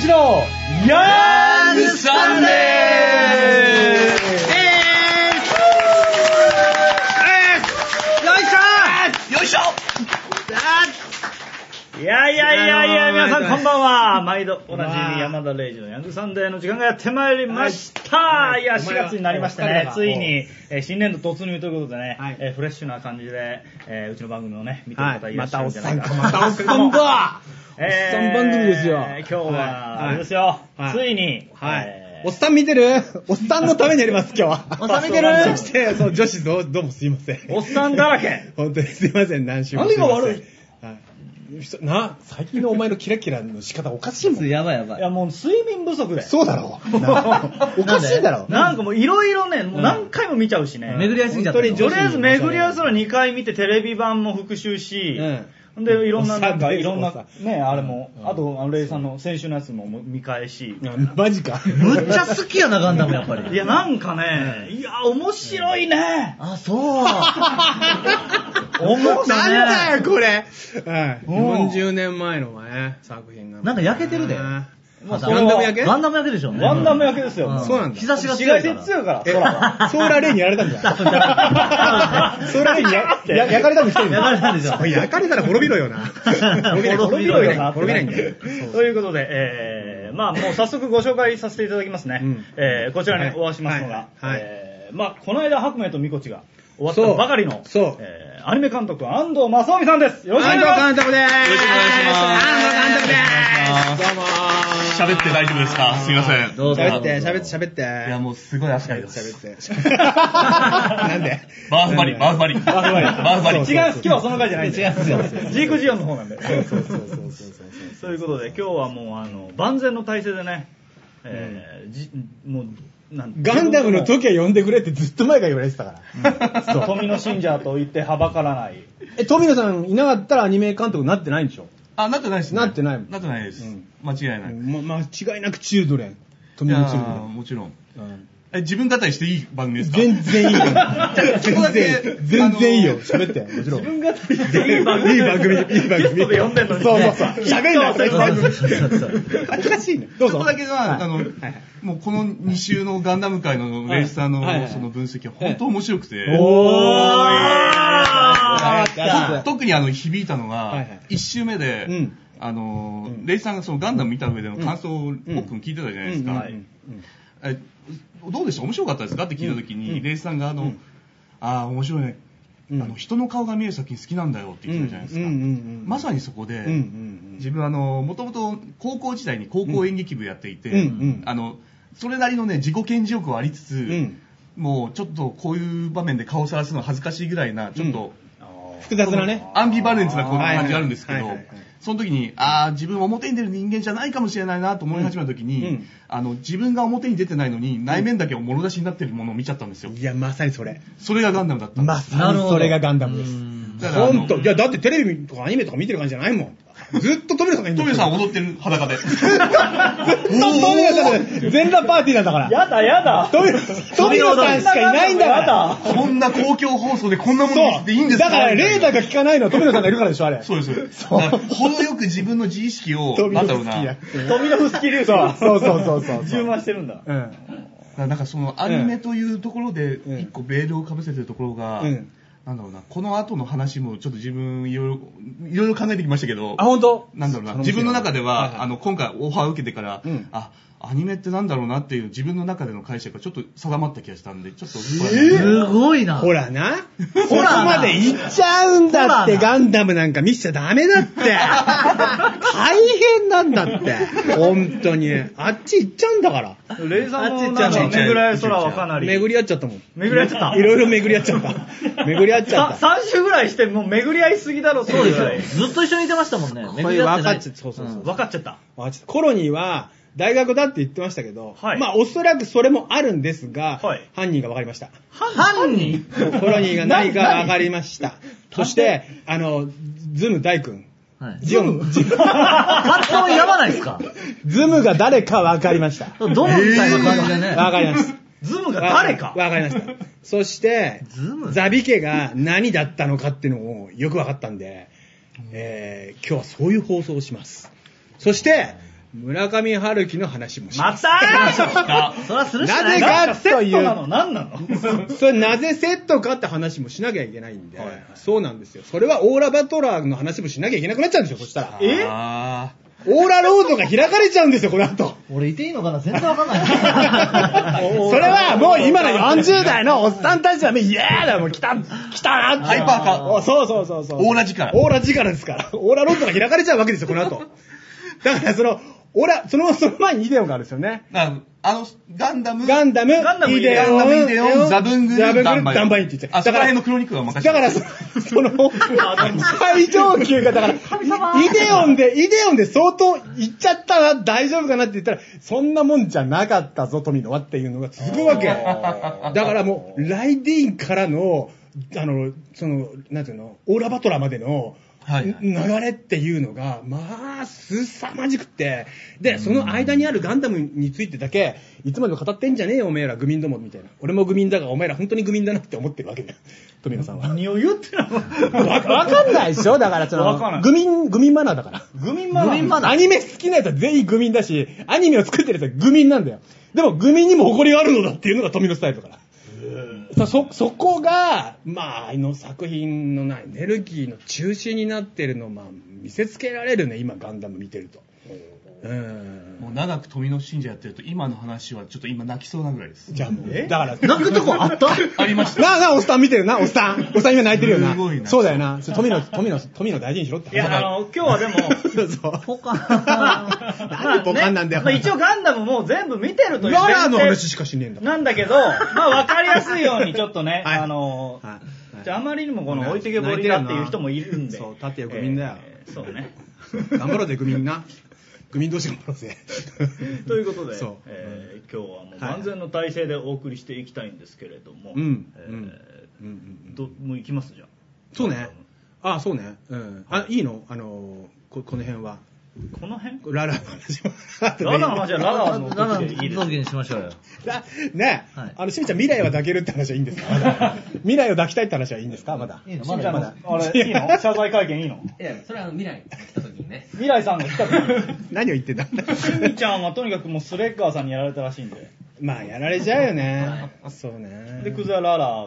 山田レイジのヤングサンデー。よいしょ。いやいやいやいや、皆さんこんばんは。毎度おなじみ山田レイジのヤングサンデーの時間がやってまいりました。い。や、4月になりましてね、ついに、えー新年度突入ということでね、はい。えーフレッシュな感じで、えーうちの番組をね、見てる方いらっしゃまたおっるんじゃないか。さんか、またおっさんだ えーおっさん番組ですよ今日は、はいあれですよ、はいついに、はいえ。ーおっさん見てる？おっさんのためにやります、今日は。おっさん見てる？そして、そう、女子どう、どうもすいません。おっさんだらけ。本当にすいません、何週も。何が悪い？な、最近のお前のキラキラの仕方おかしいもん。やばいやばいや、もう睡眠不足で。そうだろ。なおかしいだろ。なんかもういろいろね、もう何回も見ちゃうしね。巡り合いすぎちゃったとりあえず巡り合わせの2回見てテレビ版も復習し、で、いろんな、なんか、いろんなね、あれも、あと、あの、レイさんの先週のやつも見返し、あマジか。むっちゃ好きやな、ガンダムやっぱり。いや、なんかね、いや、面白いね。あ、そう。面白いね。なんだよ、これ。はい。うん40年前のね、作品が。なんか焼けてるであまあガンダム焼け？ガンダム焼けでしょうね。ワンダム焼けですよ。うんそうなんだ日差しが紫外強いから。線強いから、え空は。ソーラーレイにやられたんじゃん。ソーラーレイにやや 焼かれたんです焼かれたんでしょおい焼かれたら滅びろよな。滅びない、滅びろよな。滅びないんだよ。ということで、えー、まあもう早速ご紹介させていただきますね。うんえー、こちらはいにお会いしますのが、はいはいえー、まあこの間白明とみこちが終わったそうばかりの、そうえー、アニメ監督安藤正臣さんです。よろしくお願いします。監督でーす。よろしくお願いします安藤監督でーす。どうも喋って大丈夫ですか？すいません。どうぞ喋って、喋って、喋って。いや、もうすごい足がいいです。喋って。なんで？バーフバリ、バーフバリ。バーフバリバーフバリ。違う、今日はその回じゃないんで。違うんですよジークジオンの方なんで。そうそうそうそうそうそう。ということで、今日はもう、あの、万全の体制でね、えー、じ、もう、ガンダムの時は呼んでくれってずっと前から言われてたから。そう富の信者と言ってはばからない。え、富野さんいなかったらアニメ監督になってないんでしょ？あ、なってないですね。なってないなってないですうん。間違いない。ま、間違いなくチルドレン。富野チルドレーもちろん。ン。うんえ、自分語りしていい番組ですか？全然いいよ。そこだけ全然、全然いいよ。喋って。もちろん。自分が言っていい番組。いい番組、いい番組。ゲストで呼んでんのに。そうそう。そう。喋んな、そうそう。そうおかしいね。どうぞ。そこだけは、あのもうこの2週のガンダム界のレイスさんのその分析は本当面白くて、おあー。やった特にあの響いたのがい、1週目でうん、あのうん、レイスさんがそのガンダム見た上での感想をん。僕も聞いてたじゃないですかでした。面白かったです。かって聞いた時うん。に、レイスさんがあのうん、ああ、面白い。ね。あうん。の、人の顔が見える作品好きなんだよって言ってたじゃないですか。まさにそこで自分あの、もともと高校時代に高校演劇部やっていてあの、それなりのね、自己顕示欲はありつつ、ん。もうちょっとこういう場面で顔をさらすの恥ずかしいぐらいな、ちょっと、複雑なね。アンビバレンスなこ感じがあるんですけどその時に、ああ、自分表に出る人間じゃないかもしれないなと思い始めた時に、うんあの、自分が表に出てないのに、内面だけをもろ出しになってるものを見ちゃったんですよ。いや、まさにそれ。それがガンダムだったんで。ますさにそれがガンダムです。だからあのほんと。いや、だってテレビとかアニメとか見てる感じじゃないもん。ずっと富野さんがいトミさん踊ってる裸で。ずっと富野さんが全裸パーティーなんだから。やだやだ。富野富野さんしかいないんだから。こんな公共放送でこんなもの見せていいんですか？だから、レーダーが効かないのは富野さんがいるからでしょ、あれ。そうです。程よく自分の自意識を、富なんだろうな。野好きやだ。富の不スキルそうそうそうそうそう。充満してるんだ。うん。なんかそのアニメというところで、うん一個ベールをかぶせてるところが、うんなんだろうな、この後の話もちょっと自分いろいろ、いろいろ考えてきましたけど、あ、本当？なんだろうな、自分の中では、あの、今回オファーを受けてから、うん。あ、アニメってなんだろうなっていう自分の中での解釈がちょっと定まった気がしたんで、ちょっと、すごいな。ほらな。ほらなまで行っちゃうんだって、ガンダムなんか見せちゃダメだって。大変なんだって。本当に。あっち行っちゃうんだから。レイさんのあっち行っなんかちゃうの巡り合い空はかなり。巡り合っちゃったもん。巡り合っちゃった？いろいろ巡り合っちゃった。巡り合っちゃった。3週ぐらいしてもう巡り合いすぎだろ、そうですよ。ずっと一緒にいてましたもんね。これ巡り合っちゃそうそうそう分かっちゃった。コロニーは大学だって言ってましたけど、はいまあおそらくそれもあるんですが、はい犯人が分かりました。犯人？コロニーが何か分かりました。そして、あの、ズム大君。はい。ジオン、ジ発音やばないですか？ズムが誰か分かりました。どのみたいな感じでね。分かりました。ズムが誰か？わかりました。そして、ズム？ザビ家が何だったのかっていうのもよく分かったんで、えー今日はそういう放送をします。そして、村上春樹の話もしまます。たーそれはするしかなぜないか。かセットなの何なの？それなぜセットかって話もしなきゃいけないんで、はいはいそうなんですよ。それはオーラバトラーの話もしなきゃいけなくなっちゃうんですよ、そしたら。え？あオーラロードが開かれちゃうんですよ、この後。俺いていいのかな？全然わかんない。それはもう今の40代のおっさんたちはもうイエーだもう来た、来たなって。ハイパー化おそうそうそうそう。オーラ力オーラ力ですから。オーラロードが開かれちゃうわけですよ、この後。だからその、オーラ、その、その前にイデオンがあるんですよね。ーああの、ガンダム、ガンダム、ガンダムイデオ。ン、ガンダムイデオ。ンザブングルダンバインダンバインって言って。あそこら辺の黒肉は任せてだから、そその、最上級が、だから、イデオンで、イデオンで相当行っちゃったな、大丈夫かなって言ったら、そんなもんじゃなかったぞ、富野はっていうのが続くわけ。だからもう、ライディーンからの、あの、その、なんていうの、オーラバトラまでの、はい流れっていうのが、まあ、凄まじくって、で、その間にあるガンダムについてだけ、いつまでも語ってんじゃねえよ、おめえら、グミンども、みたいな。俺もグミンだが、お前ら本当にグミンだなって思ってるわけだよ、富野さんは。何を言ってんの？わわかんないでしょ？だから、そわかんないの、グミン、グミンマナーだから。グミンマナーグミンマナーアニメ好きなやつは全員グミンだし、アニメを作ってるやつはグミンなんだよ。でも、グミンにも誇りがあるのだっていうのが富野スタイルだから。そ、そ、こが、まあ、あの作品のないエネルギーの中心になってるのを、まあ、見せつけられるね、今、ガンダム見てると。うん。もう長く富野信者やってると、今の話はちょっと今泣きそうなぐらいです。じゃあもう、だから、泣くとこあった？ありました。なあなあ、おっさん見てるな、おっさん。おっさん今泣いてるよな。すごいなそうだよな。富野、富野、富野大事にしろっていや、あの、今日はでも、そうそう。ポカ なんでポカンなんだよ。まあ一応ガンダムもう全部見てるというララーの話しかしねえんだ。なんだけど、まあわかりやすいようにちょっとね、はいあの、はいじゃああまりにもこの置いてけぼりだっていう人もいるんで。そう立ってよグミンだよえーそうね。頑張ろうぜ、グミンな。グミン同士頑張ろうぜ。ということで、えー今日はもう万全の体制でお送りしていきたいんですけれども、うんえーうんうんどもう行きますじゃん。そうね。あ、そうね。うん。あ、いいの？あの、ここの辺は。この辺？ララの話も。ララの話はララのララ時でいいですにしましょうよ。だね、はいあの、しみちゃん未来は抱けるって話はいいんですか？まだ未来を抱きたいって話はいいんですか？まだ。いいのしんちゃんのまだあれ、いいの？謝罪会見いいの？いや、それはあの未来が来た時にね。未来さんが来た時 何を言ってんだ？しんちゃんはとにかくもうスレッガーさんにやられたらしいんで。まあ、やられちゃうよね。そうね。で、クズはララ。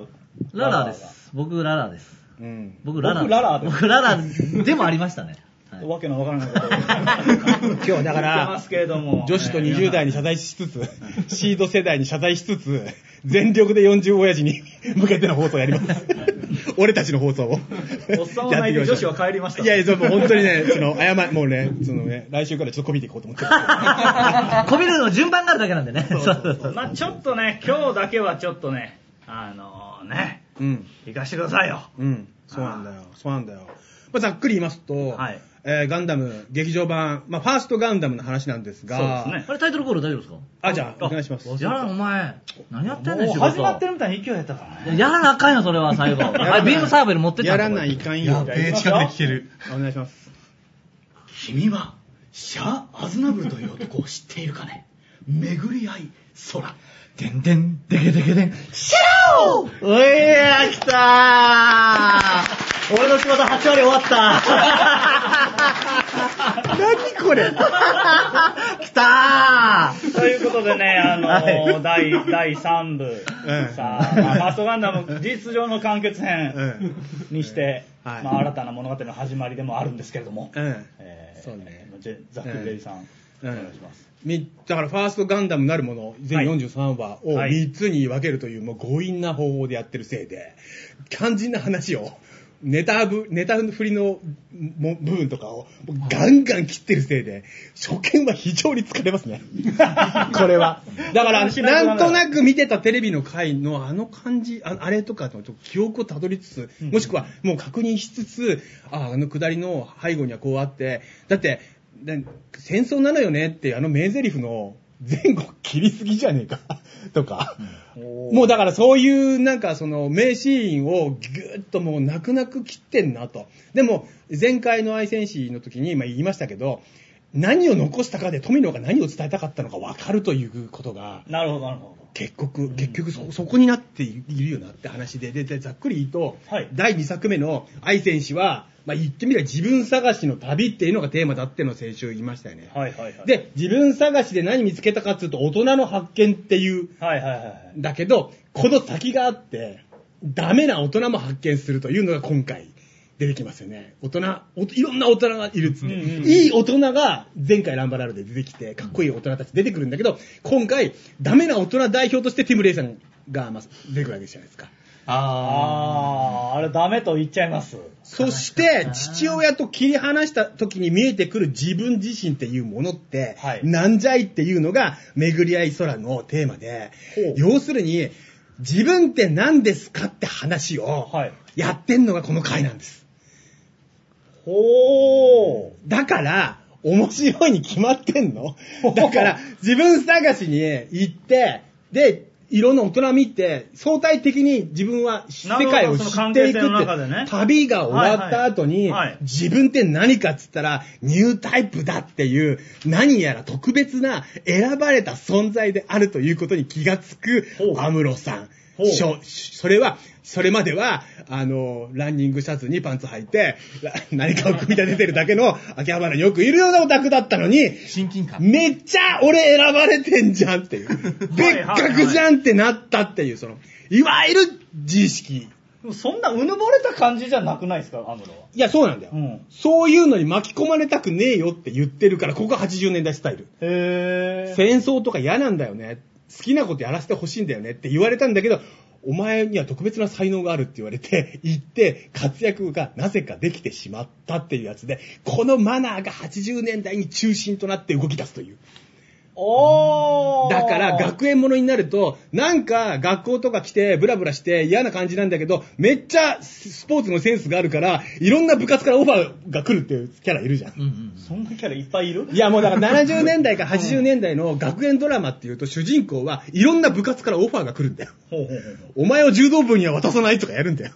ララです。僕ララです。うん。僕ララ。僕ララです僕ララでもありましたね。はいわけのわからないことを 今日はだから言ってますけれども。女子とえー20代に謝罪しつつ、シード世代に謝罪しつつ、全力で40親父に向けての放送をやります。俺たちの放送を。おっさんは泣いて女子は帰りました。いやいや、もう本当にね、その、謝もうね、そのね、来週からちょっとこびていこうと思ってる。こびるの順番があるだけなんでね。そうそうそうまあちょっとね、今日だけはちょっとね、あのね、うん。行かしてくださいよ。うん。そうなんだよ。そうなんだよ。まあ、ざっくり言いますと、はいえーガンダム劇場版、まあ、ファーストガンダムの話なんですが、そうですねあれタイトルコール大丈夫ですか？あ、じゃあ、お願いします。やらん、お前。何やってんねん、仕もう始まっ事て。るみたいな勢いやったからね。やらなあかんよ、それは、最後。あれ、ビームサーベル持ってったやらないかんよ。えー、近くで聞ける。お願いします。君は、シャア・アズナブルという男を知っているかね？巡り合い、空。でんでん、でけでけでん、シャオういや、来たー。俺の仕事8割終わった。何これ？来たー。ということでね、あのは第、第3部、うん。さあ、まあ、ファーストガンダム、事実上の完結う編ん。にして、はい。まあ、新たな物語の始まりでもあるんですけれども、うん。えーそうね。ジェザック・ベリーさん、うん。お願いします。みだからファーストガンダムなるもの全はい。43話をはい。3つに分けるというもう強引な方法でやってるせいで肝心な話をネタぶネタ振りのも部分とかをガンガン切ってるせいで初見は非常に疲れますね。これは。だからなんとなく見てたテレビの回のあの感じああれとかの記憶をたどりつつうん。もしくはもう確認しつつああの下りの背後にはこうあってだってで戦争なのよねってあの名台詞の前後切りすぎじゃねえか とか、もうだからそういうなんかその名シーンをぐーっともう泣く泣く切ってんなと。でも前回の愛戦士の時にまあ言いましたけど、何を残したかで富野が何を伝えたかったのか分かるということが、なるほど、なるほ結局、結局そ、そこになっているよなって話で、で、でざっくり言うと、はい。第2作目の愛選手は、まあ、言ってみれば自分探しの旅っていうのがテーマだっていうのを先週言いましたよね。はいはいはい。、で、自分探しで何見つけたかっていうと、大人の発見っていう、はいはいはいはい。だけど、この先があって、ダメな大人も発見するというのが今回出てきますよね。大人、おいろんな大人がいるっつって、うんうんうんいい大人が前回ランバラルで出てきて、かっこいい大人たち出てくるんだけど、今回、ダメな大人代表としてティム・レイさんが、まあ、出てくるわけじゃないですか。ああー、あれダメと言っちゃいます。そして、父親と切り離した時に見えてくる自分自身っていうものって、はいなんじゃいっていうのが、巡り合い空のテーマで要するに、自分って何ですかって話をはい、やってんのがこの回なんです。ほー。だから、面白いに決まってんの だから、自分探しに行って、で、いろんな大人見て、相対的に自分は世界を知っていくって、旅が終わった後に、はいはい。はい自分って何かっつったら、ニュータイプだっていう、何やら特別な選ばれた存在であるということに気がつくアムロさん。それは、それまでは、あの、ランニングシャツにパンツ履いて、ら何かを組み立ててるだけの秋葉原によくいるようなオタクだったのに、親近感。めっちゃ俺選ばれてんじゃんっていう。別格じゃんってなったっていう、その、いわゆる自意識。でもそんなうぬぼれた感じじゃなくないですか、アムロは？いや、そうなんだよ。うんそういうのに巻き込まれたくねえよって言ってるから、ここが80年代スタイル。へー。戦争とか嫌なんだよね。好きなことやらせてほしいんだよねって言われたんだけど、お前には特別な才能があるって言われて、行って、活躍がなぜかできてしまったっていうやつで、このマナーが80年代に中心となって動き出すという。だから学園ものになると、なんか学校とか来てブラブラして嫌な感じなんだけど、めっちゃスポーツのセンスがあるから、いろんな部活からオファーが来るっていうキャラいるじゃん。うんうんそんなキャラいっぱいいる？いやもうだから70年代か80年代の学園ドラマっていうと主人公はいろんな部活からオファーが来るんだよ。ほうほうほう。お前を柔道部には渡さないとかやるんだよ。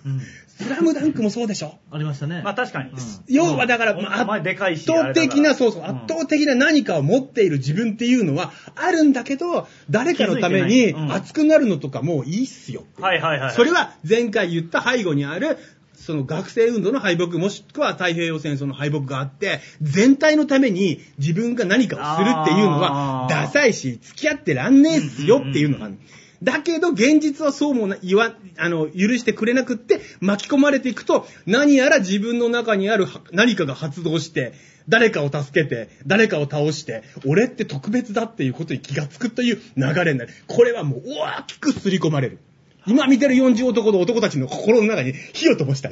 スラムダンクもそうでしょ。ありましたね。まあ確かに。要はだから、うんまあお前でかい圧し倒的な、そうそう、うん圧倒的な何かを持っている自分っていうのはあるんだけど、誰かのために熱くなるのとかもういいっすよ。はいはいはい。それは前回言った背後にある、その学生運動の敗北もしくは太平洋戦争の敗北があって、全体のために自分が何かをするっていうのはダサいし、付き合ってらんねえっすよっていうのがある。だけど現実はそうもな言わ、あの、許してくれなくって巻き込まれていくと、何やら自分の中にあるは何かが発動して、誰かを助けて、誰かを倒して、俺って特別だっていうことに気がつくという流れになる。これはもう大きく刷り込まれる。今見てる40男の男たちの心の中に火を灯した。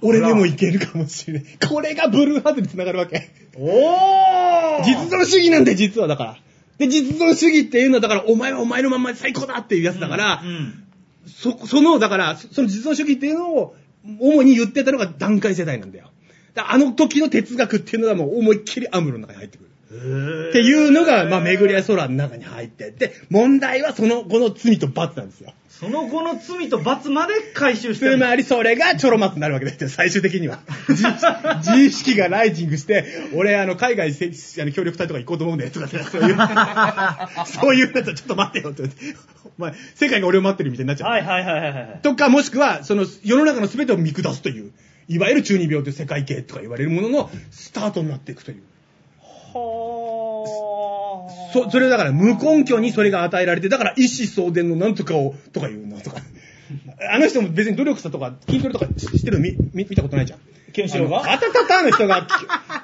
俺でもいけるかもしれない。これがブルーハーツにつながるわけ。おー実存主義なんだよ、実はだから。で、実存主義っていうのは、だから、お前はお前のまんまで最高だっていうやつだから、うん。そ、その、だから、そその実存主義っていうのを、主に言ってたのが段階世代なんだよ。だあの時の哲学っていうのはもう思いっきりアムロの中に入ってくる。っていうのが、まあ、巡り合い空の中に入ってって、問題はその、この罪と罰なんですよ。その後の罪と罰まで回収してる。つまりそれがちょろまつになるわけですよ、最終的には。自自意識がライジングして、俺、あの、海外せあの協力隊とか行こうと思うんだよ、とかそういう、そういうやつはちょっと待ってよ、って言って。お前、世界が俺を待ってるみたいになっちゃう。はいはいはいはいはい。とか、もしくは、その、世の中の全てを見下すという、いわゆる中二病という世界系とか言われるもののスタートになっていくという。はそ、それだから無根拠にそれが与えられて、だから一子相伝のなんとかを、とかいうのとか。あの人も別に努力したとか、筋トレとかししてるの見、見見たことないじゃん。ケンシロウがあのあたたたの人が、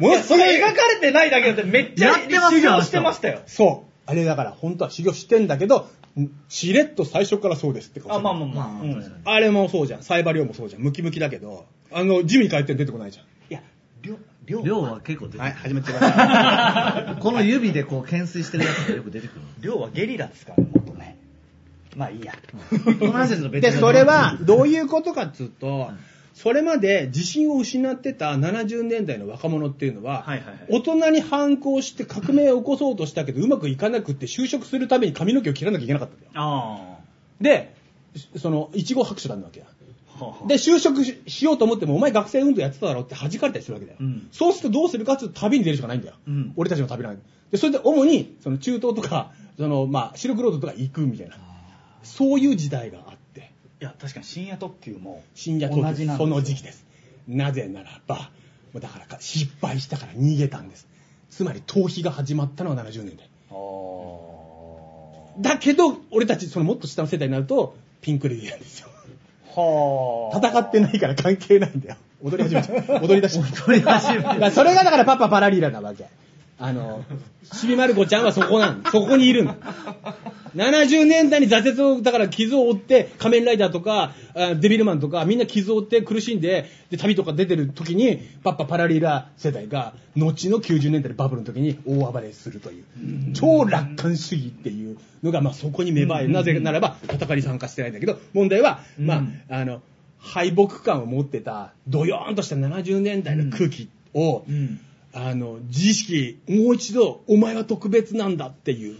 ものすごいそれ描かれてないだけでめっちゃやってますよ修行してましたよ。そう。あれだから、本当は修行してんだけど、んしれっと最初からそうですって顔あ、まあまあまあまあ。うんあれもそうじゃん。サイバリョウもそうじゃん。ムキムキだけど、あの、ジムに帰って出てこないじゃん。いや、量、量。量は結構出てくるはい、始めてくださ この指でこう懸垂してるやつがよく出てくる。量はゲリラですからね、もっとね。まあいいや。この話はちょっとで、それは、どういうことかっつうと、それまで自信を失ってた70年代の若者っていうのは、はいはいはい大人に反抗して革命を起こそうとしたけど、うまくいかなくって就職するために髪の毛を切らなきゃいけなかったんだよ。あで、その、いちご白書なんだわけや。で、就職ししようと思っても、お前学生運動やってただろって弾かれたりするわけだよ。うんそうするとどうするかっていうと旅に出るしかないんだよ。うん俺たちの旅なんで。で、それで主に、その中東とか、その、まあ、シルクロードとか行くみたいな。そういう時代があって、いや、確かに深夜特急も、深夜東京その時期です。なぜならば、もうだからか失敗したから逃げたんです。つまり逃避が始まったのは70年代。だけど、俺たち、そのもっと下の世代になると、ピンクレディーなんですよ。はあ。戦ってないから関係ないんだよ。踊り始めちゃう。踊り出し 踊り始めるだからそれがだからパパパラリーラなわけ。あの、ちびまる子ちゃんはそこなんそこにいるの。70年代に挫折を、だから傷を負って、仮面ライダーとか、あデビルマンとか、みんな傷を負って苦しんで、で、旅とか出てる時に、パッパパラリーラ世代が、後の90年代のバブルの時に大暴れするという、超楽観主義っていうのが、まあそこに芽生える。なぜならば、戦いに参加してないんだけど、問題は、まうんあ、あの、敗北感を持ってた、ドヨーンとした70年代の空気を、うん。あの、自意識、もう一度、お前は特別なんだっていう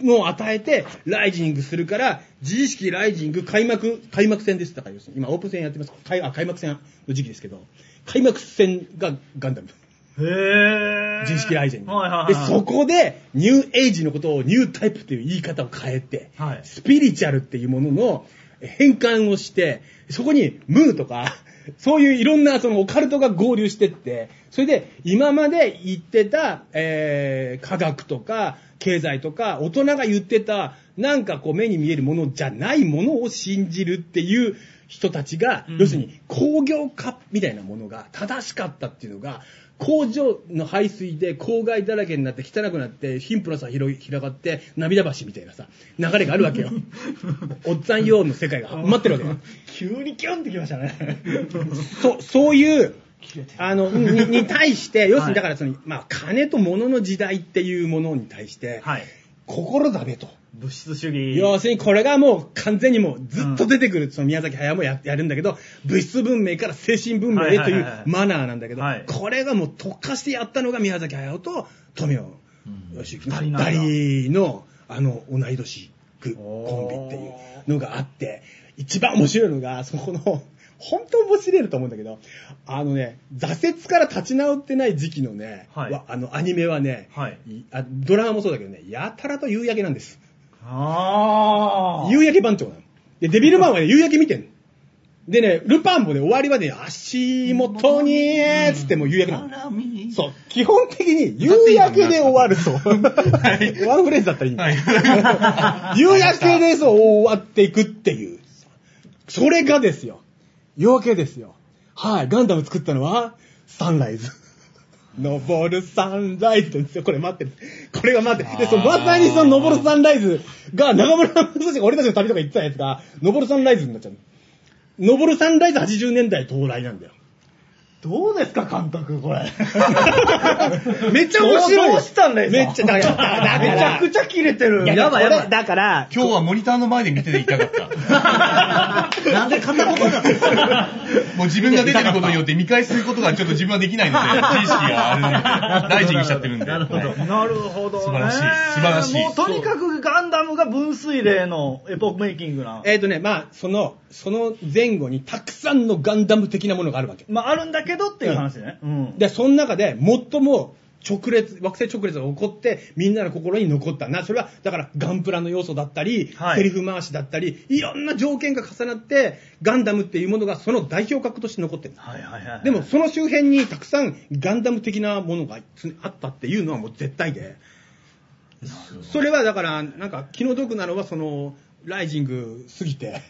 のを与えて、ライジングするから、自意識ライジング開幕、開幕戦です。だから今オープン戦やってます。開あ開幕戦の時期ですけど、開幕戦がガンダム。へえ。自意識ライジング。はいはいはい。で、そこで、ニューエイジのことをニュータイプっていう言い方を変えて、はいスピリチュアルっていうものの変換をして、そこにムーとか、そういういろんなそのオカルトが合流してって、それで今まで言ってた、えー科学とか経済とか大人が言ってたなんかこう目に見えるものじゃないものを信じるっていう人たちが、うん。要するに工業化みたいなものが正しかったっていうのが、工場の排水で公害だらけになって汚くなって貧富の差広い広がって涙橋みたいなさ流れがあるわけよ。おっさん用の世界が待ってるわけよ。急にキュンってきましたね。そそういうあのにに対して要するにだからその、まあ、金と物の時代っていうものに対して、はい。心だべと物質主義。要するにこれがもう完全にもうずっと出てくる、その宮崎駿もややるんだけど、物質文明から精神文明へというはいはいはいはいマナーなんだけど、はい。これがもう特化してやったのが宮崎駿と富野義行の二人なんだ。二人のあの同い年コンビっていうのがあって、一番面白いのが、そこの、本当面白いと思うんだけど、あのね、挫折から立ち直ってない時期のね、はい。わあのアニメはね、はい。ドラマもそうだけどね、やたらと夕焼けなんです。ああ。夕焼け番長なの。で、デビルマンはね、夕焼け見てんの。でね、ルパンもね、終わりはね、足元にーっつってもう夕焼けなの。そう、基本的に夕焼けで終わると。ワンフレーズだったらいいんだはい 夕焼けでそう終わっていくっていう。それがですよ。夜明けですよ。はい、ガンダム作ったのは、サンライズ。登るサンライズですよ。これ待ってる。これが待ってる。で、そう、まさにその登るサンライズが、中村正史が俺たちの旅とか言ってたやつが、登るサンライズになっちゃう。登るサンライズ80年代到来なんだよ。どうですか、監督、これ。めっちゃ面白い。どうしたんだよめっちゃ、だから、だからめちゃくちゃ切れてる。いややばいやばいだから、今日はモニターの前で見てて痛かった。なんで片言だった？もう自分が出てることによって見返すことがちょっと自分はできないので、自意識があれなんで、ライジングしちゃってるんで。なるほどはいなるほど、ね。素晴らしい素晴らしいもうとにかくガンダムが分水嶺のエポックメイキングな。えっ、とね、まあ、その、その前後にたくさんのガンダム的なものがあるわけ。まあ、あるんだけどっていう話ね。うん。で、その中で最も直列、惑星直列が起こって、みんなの心に残ったな。それは、だから、ガンプラの要素だったり、はいセリフ回しだったり、いろんな条件が重なって、ガンダムっていうものがその代表格として残ってる。はいはいはい。でも、その周辺にたくさんガンダム的なものがつあったっていうのはもう絶対で。それはだから、なんか気の毒なのは、その、ライジング過ぎて、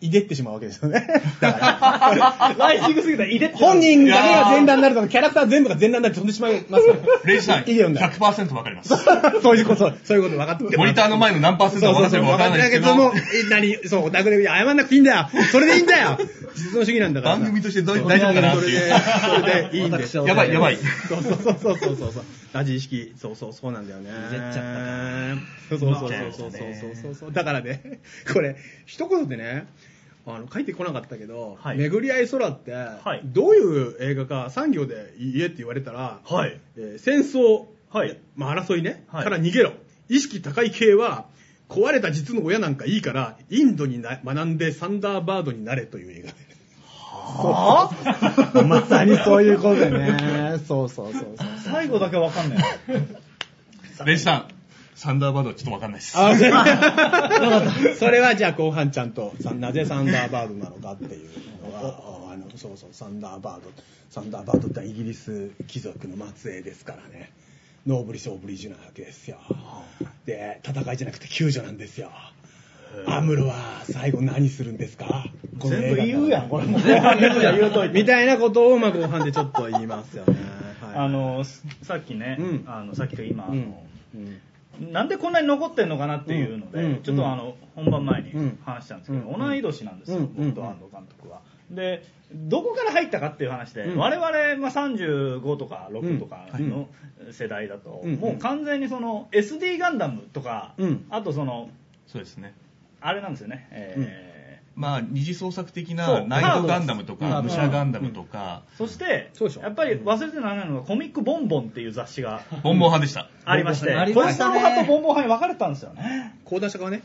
いでってしまうわけですよね。だから、ライジングすぎたら入れて本人だけが全裸になると、キャラクター全部が全裸になって飛んでしまいますから。レイジさん、いいよね100%わかります。そういうこと、そういうこと分かってモニターの前の何パーセントそうそうそう、は分からないですけど、分かんないけども、え何、そう、オタクで謝んなくていいんだよ。それでいいんだよ。実存主義なんだから。番組として大丈夫かなっていう。それで、それでいいんですよ。やばいやばい。そうそうそうそうそうそう。味意識。そうそうそうなんだよね。ゆっちゃったなそうそうそうそうそう。そうそうだからね これ一言でねあの書いてこなかったけど「はい。巡り合い空」って、どういう映画か産業で言えって言われたら、はい。えー戦争、はい。まあ、争いね、はい。から逃げろ。意識高い系は壊れた実の親なんかいいからインドにな学んでサンダーバードになれという映画。ではぁまさにそういうことだね。そうそうそうそう。最後だけわかんない。レイジさん、サンダーバードはちょっとわかんないです。あそれはじゃあ後半ちゃんとさなぜサンダーバードなのかっていうのはあのそうそうサンダーバードサンダーバードってイギリス貴族の末裔ですからねノーブリショーブリジュなわけですよで戦いじゃなくて救助なんですよアムロは最後何するんですか？全部言うやん、これも。言うといて。みたいなことをまあ後半でちょっと言いますよね、はい。あの、さっきね、うん。あの、さっきと今、あうん。の、うん。なんでこんなに残ってんのかなっていうので、うん。ちょっとあの本番前にうん。話したんですけど、うん。同い年なんですよ、うん。僕と安藤監督は。で、どこから入ったかっていう話で、うん。我々、まあ、35とか6とかの世代だと、うん。もう完全にその SD ガンダムとか、うん。あとその、そうですね。あれなんですよね、えー。まあ、二次創作的なナイトガンダムとか、武者ガンダムとか、そしてそうでしょ。やっぱり忘れてならないのが、コミックボンボンっていう雑誌が ボンボン派でした。ありまして、ありコレステましたね。ロン派とボンボン派に分かれてたんですよね。講談社側ね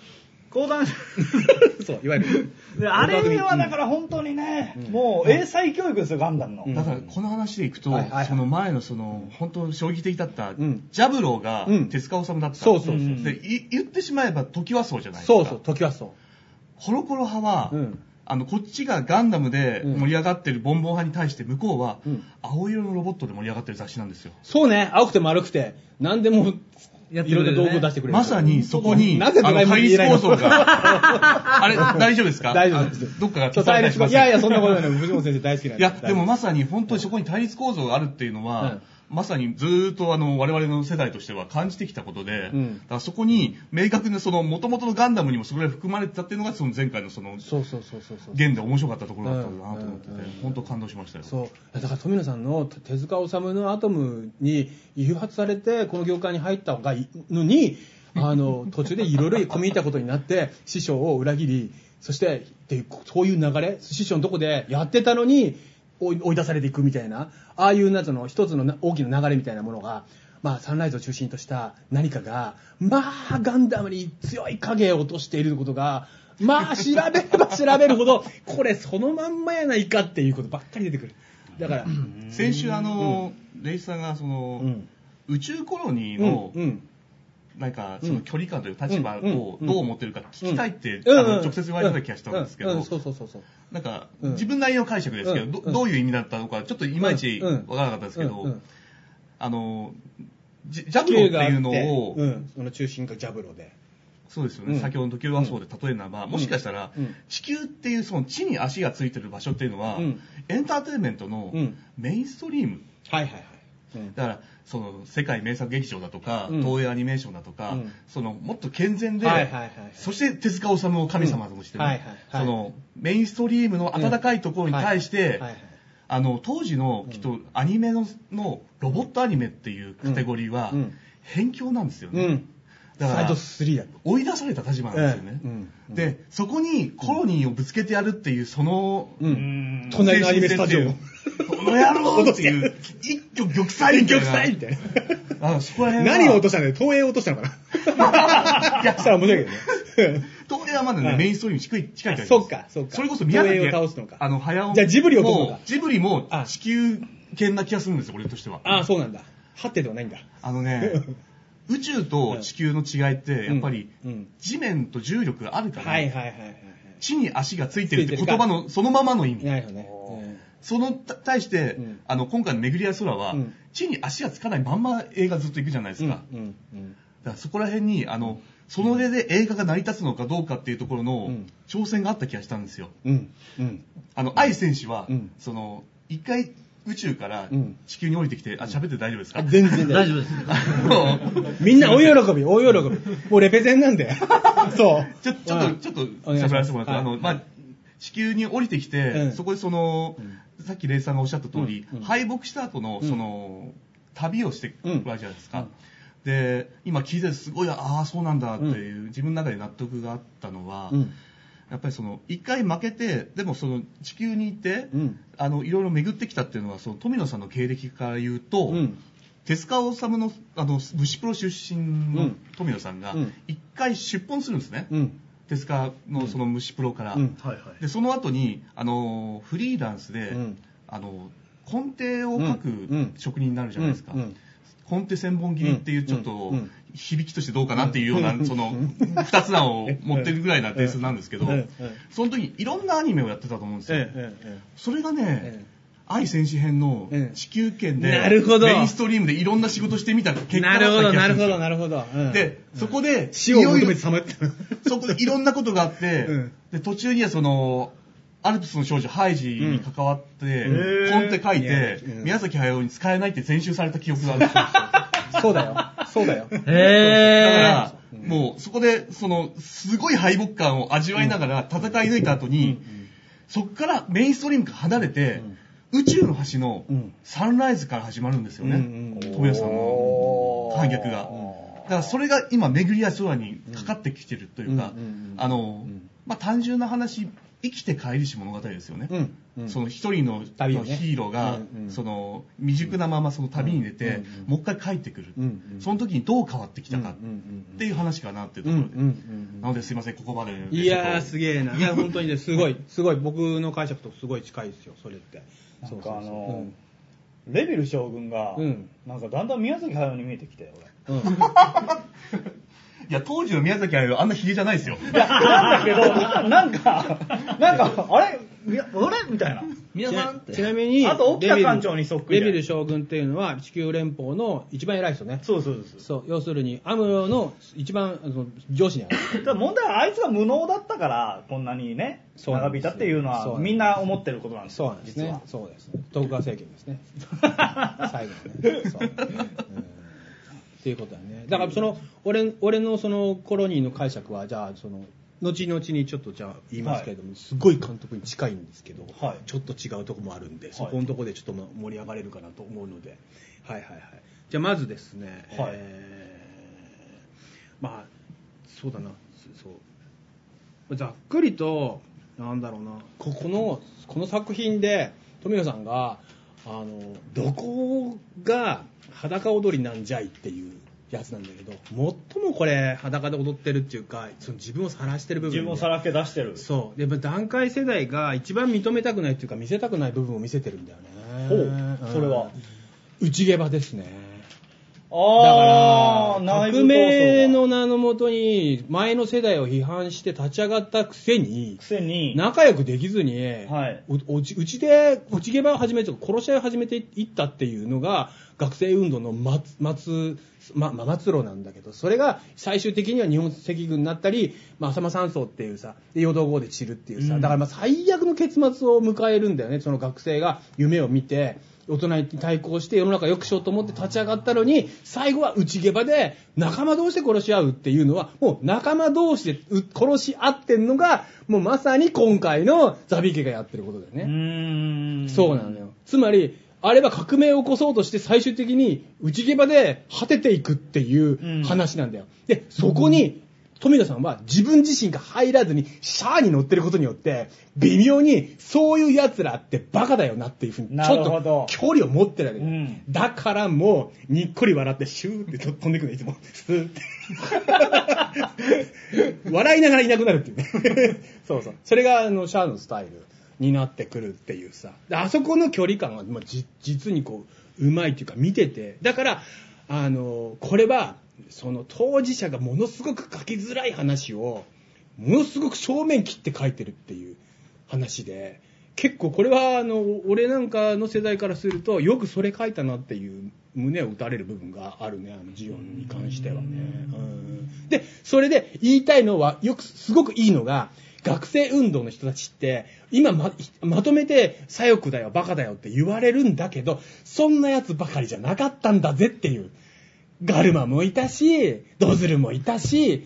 講談。そういわゆる。であれはだから本当にね、もう英才教育ですよ、ガンダムの。うん。だからこの話でいくと、はいはいはい。その前のその本当衝撃的だった、ん。ジャブローがうん。手塚治虫だった、そうそうそう。でい言ってしまえば時はそうじゃないですか。そうそう時はそう。コロコロ派は、うん。あのこっちがガンダムでうん。盛り上がってるボンボン派に対して向こうは、うん。青色のロボットで盛り上がってる雑誌なんですよ。そうね、青くて丸くて、何でもやってくれるね。いろんな道具を出してくれる。まさにそこに、なぜドラえもんあの対言えないの立構造が、あれ、大丈夫ですか？大丈夫です。あどっかが対立構いやいや、そんなことない。藤本先生大好きなんいや、でもまさに本当にそこに対立構造があるってい。うのは、うんまさにずーっとあの我々の世代としては感じてきたことで、うんだからそこに明確なその元々のガンダムにもそれが含まれてたっていうのがその前回のそのそうそうそうそうそう。弦で面白かったところだったんだなと思ってて、うんうんうん本当感動しましたよ。そう。だから富野さんの手塚治虫のアトムに誘発されて、この業界に入ったがいのに、あの、途中でいろいろ込み入ったことになって、師匠を裏切り、そして、っていうそういう流れ、師匠のとこでやってたのに、追い出されていくみたいな、ああいうなその一つのな大きな流れみたいなものが、まあ、サンライズを中心とした何かが、まあ、ガンダムに強い影を落としていることが、まあ、調べれば 調べるほど、これそのまんまやないかっていうことばっかり出てくる。だから、先週あの、レイスさんがその、うん。宇宙コロニーの、うん。うんなんかその距離感という立場をうんどう思ってるか聞きたいって、うんあの直接言われた気がしたんですけど、そうそうそうそう。なんか、うん。自分なりの解釈ですけど、うん。どどういう意味だったのか、ちょっといまいちうん。わからなかったですけど、あの、ジジャブロって。いうのを、うん、その中心がジャブロで。そうですよね、うん。先ほどの時計はそうで例えるならば、もしかしたら、うん。地球っていうその地に足がついてる場所っていうのは、うん。エンターテインメントのうん。メインストリーム。はいはいはい。うん。だから、その世界名作劇場だとか、うん。東映アニメーションだとか、うん。そのもっと健全で、はいはいはいそして手塚治虫を神様としてね、うん。はいはいはい。そのメインストリームの温かいところに対して、はいはいはい。あの当時のきっとアニメののロボットアニメっていうカテゴリーはうん。辺境なんですよね。うん。だからサイド3だ。追い出された立場なんですよね。うん。うん。で、そこにコロニーをぶつけてやるっていう、その、う。うんん隣のアニメスタジオ。も。この野郎っていう、一挙玉砕みたいな。玉砕みたいな。あそこら辺は何を落としたの？よ東映を落としたのかな？いや、したら面白いけどね。東映はまだね、うんメインストリームに近い、近いからそっかそっかそれこそ宮崎を倒すのかあの、早尾じゃあジブリを取るのかもジブリもあ地球圏な気がするんですよ、俺としては。ああ、そうなんだ。ハテではないんだ。あのね、宇宙と地球の違いって、やっぱり地面と重力があるから、はいはいはいはい地に足がついてるって言葉のそのままの意味。はい。なるほどね。そのた対して、うん。あの今回の「巡り合い空は」うん。地に足がつかないまんま映画ずっと行くじゃないですうんか、うんうん。だからそこら辺にあのその上で映画が成り立つのかどうかっていうところのうん。挑戦があった気がしたんですよ。うんうん。あの愛選手は、うん。その一回宇宙からうん。地球に降りてきて、あ喋って大丈夫ですか？あ全然大丈夫です。みんな大喜び、大喜び。もうレペゼンなんで。そう。ちょちょっと、ちょっと喋らせてもらって、はい。あの、まあ、地球に降りてきて、うん。そこでその、さっきレイさんがおっしゃった通り、うん。うん。敗北した後の、うん。その、旅をしていくうんわけじゃないですか。で、今聞いててすごい、ああ、そうなんだっていう、自分の中で納得があったのは、うん。やっぱりその、一回負けて、でもその、地球に行って、うん。あの、いろいろ巡ってきたっていうのは、その、富野さんの経歴から言うと、うん。手塚治虫の、あの、虫プロ出身のうん。富野さんがうん、一回出本するんですね。うん手塚のその虫プロから、うん。はいはい。でその後にあのフリーランスで、うん。あの根底を書くうん。職人になるじゃないですか、うん。根底千本切りっていうちょっと響きとしてどうかなっていうような、その、二つ案を持ってるぐらいなベースなんですけどその時にいろんなアニメをやってたと思うんですよ。それがえね、愛戦士編のうん地球圏で、なるほど。メインストリームでいろんな仕事してみた結果だったるほど、なるほど、なるほど。うん。で、そこで、死を求めててた。そこでいろんなことがあって、うん。で途中にはその、アルプスの少女ハイジに関わって、うん。コンテ書いて、うん。宮崎駿に使えないって全集された記憶があるんですよ。そうだよ。そうだよ。だかへら、もうそこで、その、すごい敗北感を味わいながら戦い抜いた後に、そこからメインストリームから離れて、宇宙の橋のうん。サンライズから始まるんですよね。うんうん。富吉さんの反逆が。だからそれが今巡り合い空にかかってきてるというかあのうん、まあ単純な話、生きて帰りし物語ですよね。うんうんその一人のヒーローがうんう、んその未熟なままその旅に出てうんうん、もう一回帰ってくるうんうん。その時にどう変わってきたかうんうんうんっていう話かなっていうとうんころで。うんうんなのですいません、ここまでで。いやー、すげげえな。いや、本当にね、すごい、すごい、僕の解釈とすごい近いですよ、それって。なんかそうそうそうあのレビル将軍がうん、なんかだんだん宮崎駿に見えてきて、俺。うん。いや、当時の宮崎駿あんなヒゲじゃないですよ。なんだけど、なんか、なんか、あれ？いやあれ？みたいな。皆さんって。ちなみに、あと沖田レビル艦長にそっくりだよレビル将軍っていうのは、地球連邦の一番偉い人ね。そうそうです。そう、要するに、アムロの一番、あの上司にある。ただ問題はあいつが無能だったから、こんなにね、長引いたっていうのは、みんな思ってることなんですよそうなんですね実は。。そうです。徳川政権ですね。最後はね。そう。うんっていうことだね。だからその、俺、俺のそのコロニーの解釈は、じゃあ、その、後々にちょっとじゃあ言いますけれども、すごい監督に近いんですけど、はい。ちょっと違うとこもあるんで、そこのとこでちょっとま盛り上がれるかなと思うので、はいはいはい。じゃあまずですね、はい。えーまあ、そうだな、そう。ざっくりと、なんだろうな、ここの、この作品で、富野さんが、あの、どこが裸踊りなんじゃいっていうやつなんだけど、最もこれ、裸で踊ってるっていうか、その自分を晒してる部分で自分をさらけ出してる。そう。やっぱ段階世代が一番認めたくないっていうか、見せたくない部分を見せてるんだよね。ほうそれは内毛場ですね。だから、革命の名のもとに、前の世代を批判して立ち上がったくせにが。く、せに、仲良くできずに、はい。おおちうちで、内毛場を始めて、殺し合いを始めていったっていうのが、学生運動の末、末、ま、ま、末路なんだけど、それが最終的には日本赤軍になったり、まあ、浅間山荘っていうさ、陽動号で散るっていうさ、うん。だからまあ最悪の結末を迎えるんだよね、その学生が夢を見て、大人に対抗して世の中良くしようと思って立ち上がったのに、最後は内毛場で仲間同士で殺し合うっていうのは、もう仲間同士でう殺し合ってんのが、もうまさに今回のザビ家がやってることだようね。ーん。そうなのよ。つまり、あれは革命を起こそうとして最終的に内毛場で果てていくっていう話なんだよ。で、そこに、富田さんは自分自身が入らずにシャーに乗ってることによって、微妙にそういう奴らってバカだよなっていうふうに、ちょっと距離を持ってるわけ。うんだからもう、にっこり笑ってシューって飛んでくるのいつも。スーって。笑いながらいなくなるっていうね。そうそう。それが、あの、シャアのスタイルになってくるっていうさ。であそこの距離感は、まあ、じ実にこう、うまいっていうか見てて。だから、あの、これは、その当事者がものすごく書きづらい話を、ものすごく正面切って書いてるっていう話で、結構これはあの俺なんかの世代からするとよくそれ書いたなっていう胸を打たれる部分があるねあのジオンに関してはね、うん。でそれで言いたいのはよくすごくいいのが学生運動の人たちって今ままとめて左翼だよバカだよって言われるんだけどそんなやつばかりじゃなかったんだぜっていうガルマもいたしドズルもいたし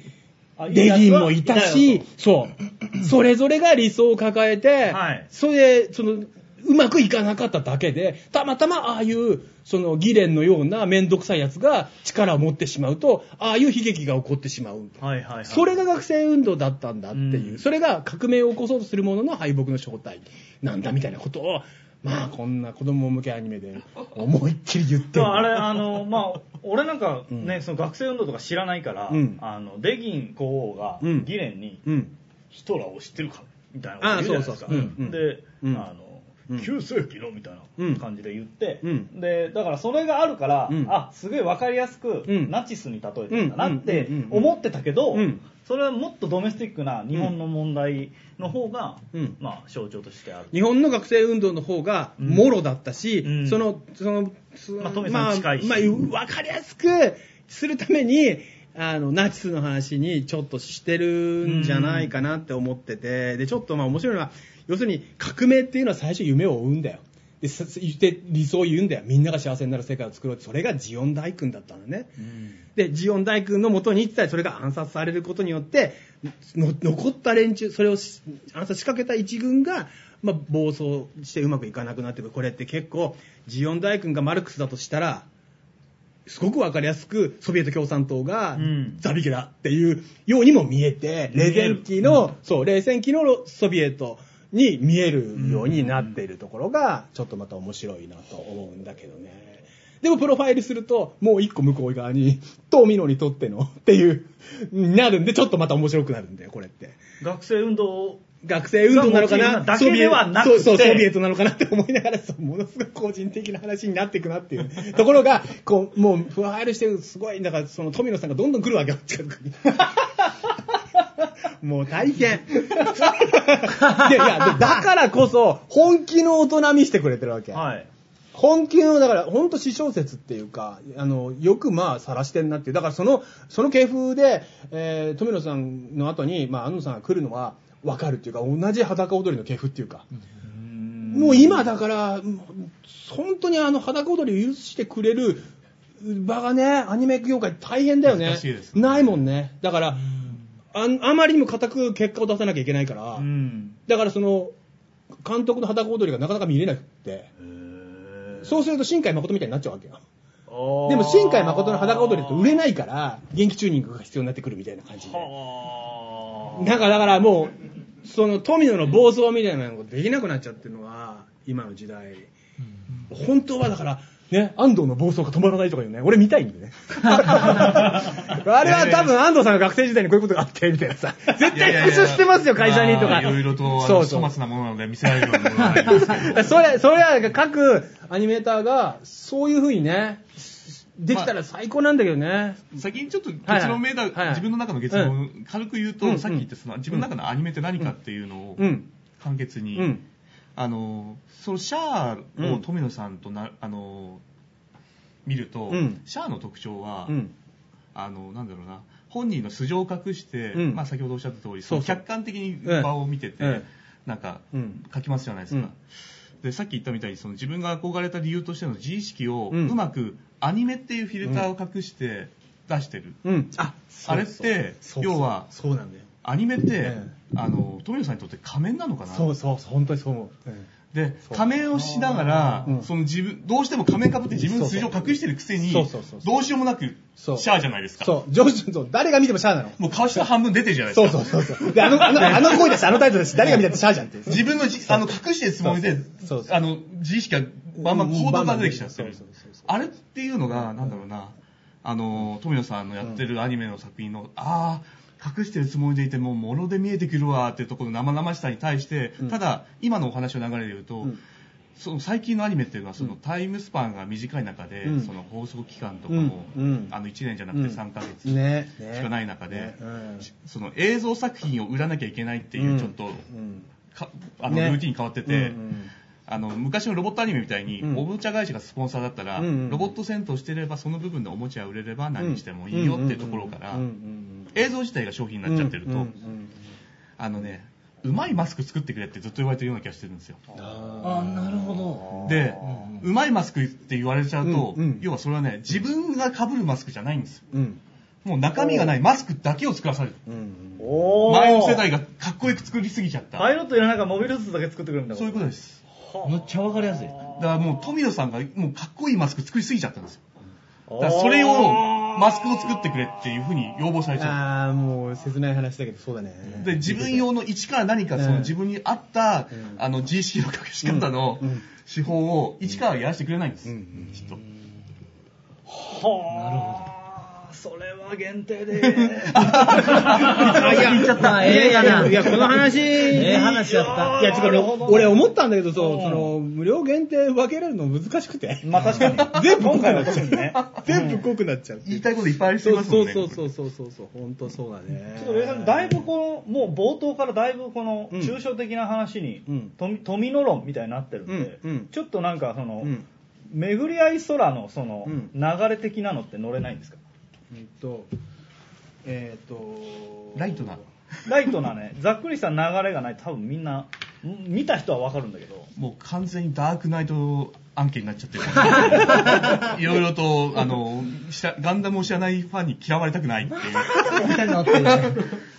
あデギンもいたいしそう。それぞれが理想を抱えて、はいそれで、その、うまくいかなかっただけで、たまたまああいう、その、ギレンのようなめんどくさいやつが力を持ってしまうと、ああいう悲劇が起こってしまう。はいはいはい。それが学生運動だったんだっていう、うんそれが革命を起こそうとする者の敗北の正体なんだみたいなことを、まあこんな子供向けアニメで思いっきり言ってる。あれ、あの、まあ、俺なんかね、うん。その学生運動とか知らないから、うん。あの、デギン皇王がうん。ギレンに、うん。ヒトラーを知ってるかみたいなこと言うじゃないですか。で、うん。あの、うん。9世紀のみたいな感じで言って、うん。でだからそれがあるから、うん。あすごい分かりやすく、うん。ナチスに例えてんだなって思ってたけど、うんそれはもっとドメスティックな日本の問題の方が、うん。まあ、象徴としてある。日本の学生運動の方がもろだったし、うん。その、その、そのまあ富さん近いし。まあ、まあ、わかりやすくするために、あの、ナチスの話にちょっとしてるんじゃないかなって思ってて、で、ちょっとまあ面白いのは、要するに革命っていうのは最初夢を追うんだよ。で、さ言って理想を言うんだよ。みんなが幸せになる世界を作ろうって。それがジオン大君だったのね。で、ジオン大君のもとに行ったらそれが暗殺されることによって、の残った連中、それをし暗殺仕掛けた一軍が、まあ、暴走してうまくいかなくなってくる。これって結構、ジオン大君がマルクスだとしたら、すごくわかりやすく、ソビエト共産党がうんザビゲだっていうようにも見えて、冷戦期の、そう、冷戦期のソビエトに見えるようになっているところが、ちょっとまた面白いなと思うんだけどね。でもプロファイルすると、もう一個向こう側に、富野にとってのっていう、なるんで、ちょっとまた面白くなるんだよ、これって。学生運動学生運動なのかな？だけではなくてそうそう、ソビエトなのかなって思いながら、そうものすごい個人的な話になっていくなっていう ところが、こう、もう、ファイルしてる、すごい、だから、その富野さんがどんどん来るわけよ、近くに。もう大変。いやいや、だからこそ、本気の大人見せてくれてるわけ。はい。本気の、だから、本当私小説っていうか、あの、よくまあ、晒してんなっていう。だから、その、その系風で、えー、富野さんの後に、まあ、安野さんが来るのは、わかるっていうか、同じ裸踊りの系風っていうか。もう今だから、本当にあの裸踊りを許してくれる場がね、アニメ業界大変だよね。ねないもんね。だから、ああまりにも固く結果を出さなきゃいけないから、うん。だからその、監督の裸踊りがなかなか見れなくって、そうすると新海誠みたいになっちゃうわけよ。でも新海誠の裸踊りって売れないから、元気チューニングが必要になってくるみたいな感じなんかだからもう、その富野の暴走みたいなのができなくなっちゃってるのは、今の時代。本当はだから、ね、安藤の暴走が止まらないとかいうね、俺見たいんでね。あれは多分安藤さんが学生時代にこういうことがあって、みたいなさ。絶対復習してますよ、会社にとか。まあいろいろと、そうそう粗末なものなので見せられるようなものがあ。それ、それは各アニメーターが、そういう風にね、できたら最高なんだけどね。先にちょっと結論めいた、はいはい自分の中の結論を軽く言うと、うんさっき言ったその自分の中のアニメって何かっていうのをうん。簡潔に、うん。あのそのシャアを富野さんとな、あの見ると、うん。シャアの特徴は、うん。あのなんだろうな本人の素性を隠して、うん。まあ、先ほどおっしゃった通りそうそう。その客観的に場を見てて、ええ。なんかうん。書きますじゃないですか、うん。でさっき言ったみたいにその自分が憧れた理由としての自意識をうん。うまくアニメっていうフィルターを隠して出してる、うん。あ、あれってそうそう。要はそうなんだよ。アニメって、えあの富野さんにとって仮面なのかな？そうそう、本当にそう思う。うんでそう。仮面をしながら、うん。その自分どうしても仮面かぶって自分の素性を隠してるくせにそうそうそうそう。どうしようもなくシそう。ャアじゃないですか。そう、上司、そう、誰が見てもシャアなの。もう顔下半分出てるじゃないでそうすか。そうそうそう。で、あの、あの、あの声だし、あのタイトルだし、誰が見たってシャアじゃんって。自分のじあの隠してるつもりでそうそうあの自意識がバンバン行動が出てきちゃってあれっていうのがなんだろうな。あの富野さんのやってるアニメの作品の、ああ隠してるつもりでいてももので見えてくるわっていうところの生々しさに対して、うん。ただ今のお話の流れで言うと、うん。その最近のアニメっていうのはそのタイムスパンが短い中で、うん。その放送期間とかも、あの1年じゃなくて3ヶ月しかない中で、その映像作品を売らなきゃいけないっていうちょっと、あのね。ルーティン変わってて、あの昔のロボットアニメみたいに、うん。おもちゃ会社がスポンサーだったら、うんうんロボット戦闘してればその部分でおもちゃ売れれば何してもいいよっていうところから、うんうんうん映像自体が商品になっちゃってると、うんうんうんあのねうまいマスク作ってくれってずっと言われてるような気がしてるんですよ。あなるほど。で、うまいマスクって言われちゃうと、うんうん。要はそれはね自分が被るマスクじゃないんですよ。うん。もう中身がないマスクだけを作らされる。前の世代がかっこよく作りすぎちゃった、パイロットいらないからモビルスーツだけ作ってくるみたいなそういうことですむっちゃわかりやすい。だからもう富野さんがもうかっこいいマスク作りすぎちゃったんですよ。だからそれをマスクを作ってくれっていうふうに要望されちゃああもう切ない話だけどそうだね。うで自分用の一から何かそのうん。自分に合った、うん。あの自意識の隠し方の手法を一からやらせてくれないんです、うん。きっと。はあそれは限定で。あいや、言っちゃったいやいやないや、この話。ええ話やったいや、ちょっと俺思ったんだけど、そう、その、無料限定分けられるの難しくて。まあ確かに。全部今回は特にね。全部濃くなっちゃう。言いたいこといっぱいありそうぎますもんね。そうそうそうそうそう、本当そうだね。ちょっと上さん、だいぶこの、もう冒頭からだいぶこの抽象的な話に、富の論みたいになってるんで、ちょっとなんかその、巡り合い空のその流れ的なのって乗れないんですか、うんと、えっと、ライトな。ライトなね、ざっくりした流れがないと多分みんな、ん見た人はわかるんだけど、もう完全にダークナイト案件になっちゃってる。いろいろと、あの、ガンダムを知らないファンに嫌われたくないっていう。みたいになってるね。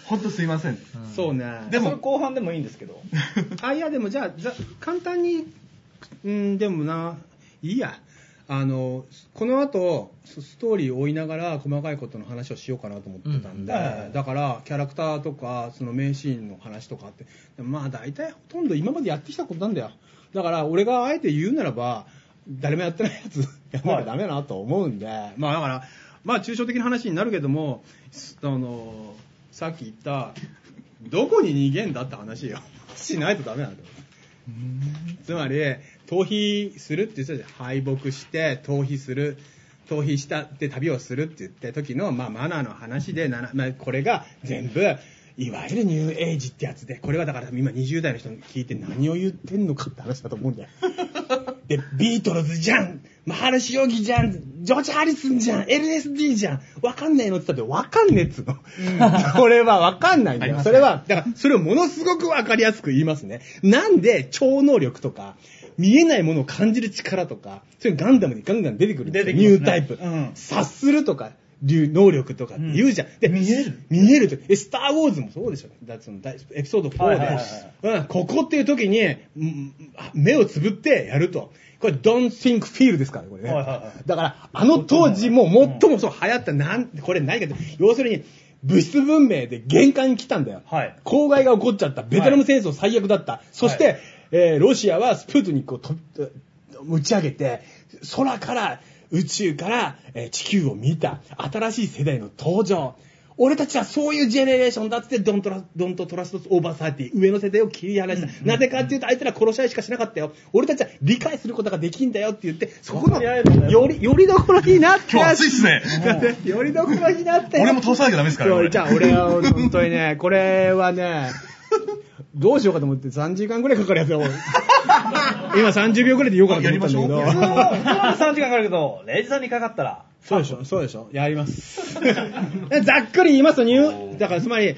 ほんとすいません。そうね。でも後半でもいいんですけど、あ、いや、でもじゃあ、ざ簡単に、うん、でもな、いいや。あの、この後、スストーリーを追いながら細かいことの話をしようかなと思ってたんで、うんはいはいだから、キャラクターとか、その名シーンの話とかって、まあ大体ほとんど今までやってきたことなんだよ。だから、俺があえて言うならば、誰もやってないやつやんなきゃダメだなと思うんで、まあだから、まあ抽象的な話になるけども、すあの、さっき言った、どこに逃げんだって話よ。しないとダメなんだよ。つまり、逃避するって言ってたじゃん。敗北して、逃避する。逃避したって旅をするって言った時の、まあ、マナーの話で、まあ、これが全部、いわゆるニューエイジってやつで、これはだから今20代の人に聞いて何を言ってんのかって話だと思うんだよ。で、ビートルズじゃんマハルシヨギじゃんジョージ・ハリスンじゃん !LSD じゃんわかんないのって言ったってわかんねえっつうの。これはわかんないんだよ。それは、だから、それをものすごくわかりやすく言いますね。なんで超能力とか、見えないものを感じる力とか、そういうガンダムにガンガン出てくるんですよ。出てきますねニュータイプ。うん察するとか、いう能力とかって言うじゃん。で、見える見えると。え、スター・ウォーズもそうでしょ。だその大エピソード4はいはいはいで、うん、ここっていう時に、うんあ目をつぶってやると。これ、don't think feel ですから、これね。はいはいはいだから、あの当時も最もそう流行った、なん、これ何かって、要するに、物質文明で限界に来たんだよ。はい公害が起こっちゃった。ベトナム戦争最悪だった。そして、えーロシアはスプートニックをと打ち上げて、空から、宇宙から、えー地球を見た。新しい世代の登場。俺たちはそういうジェネレーションだっつって、 don't tru、don't trust over thirty、上の世代を切り離した。なぜかっていうと、あいつら殺し合いしかしなかったよ。俺たちは理解することができんだよって言って、そこの、よより、よりどころになって今日暑いっすね。よりどころになって。俺も倒さなきゃダメですからねじゃあ俺は本当にね、これはね、どうしようかと思って3時間ぐらいかかるやつよ。今30秒ぐらいで言おうかなと思ったんだけど。やりましょう普通は3時間かかるけど、レイジさんにかかったら、そうでしょ、そうでしょ、やります。ざっくり言いますと、ニュー、だからつまり、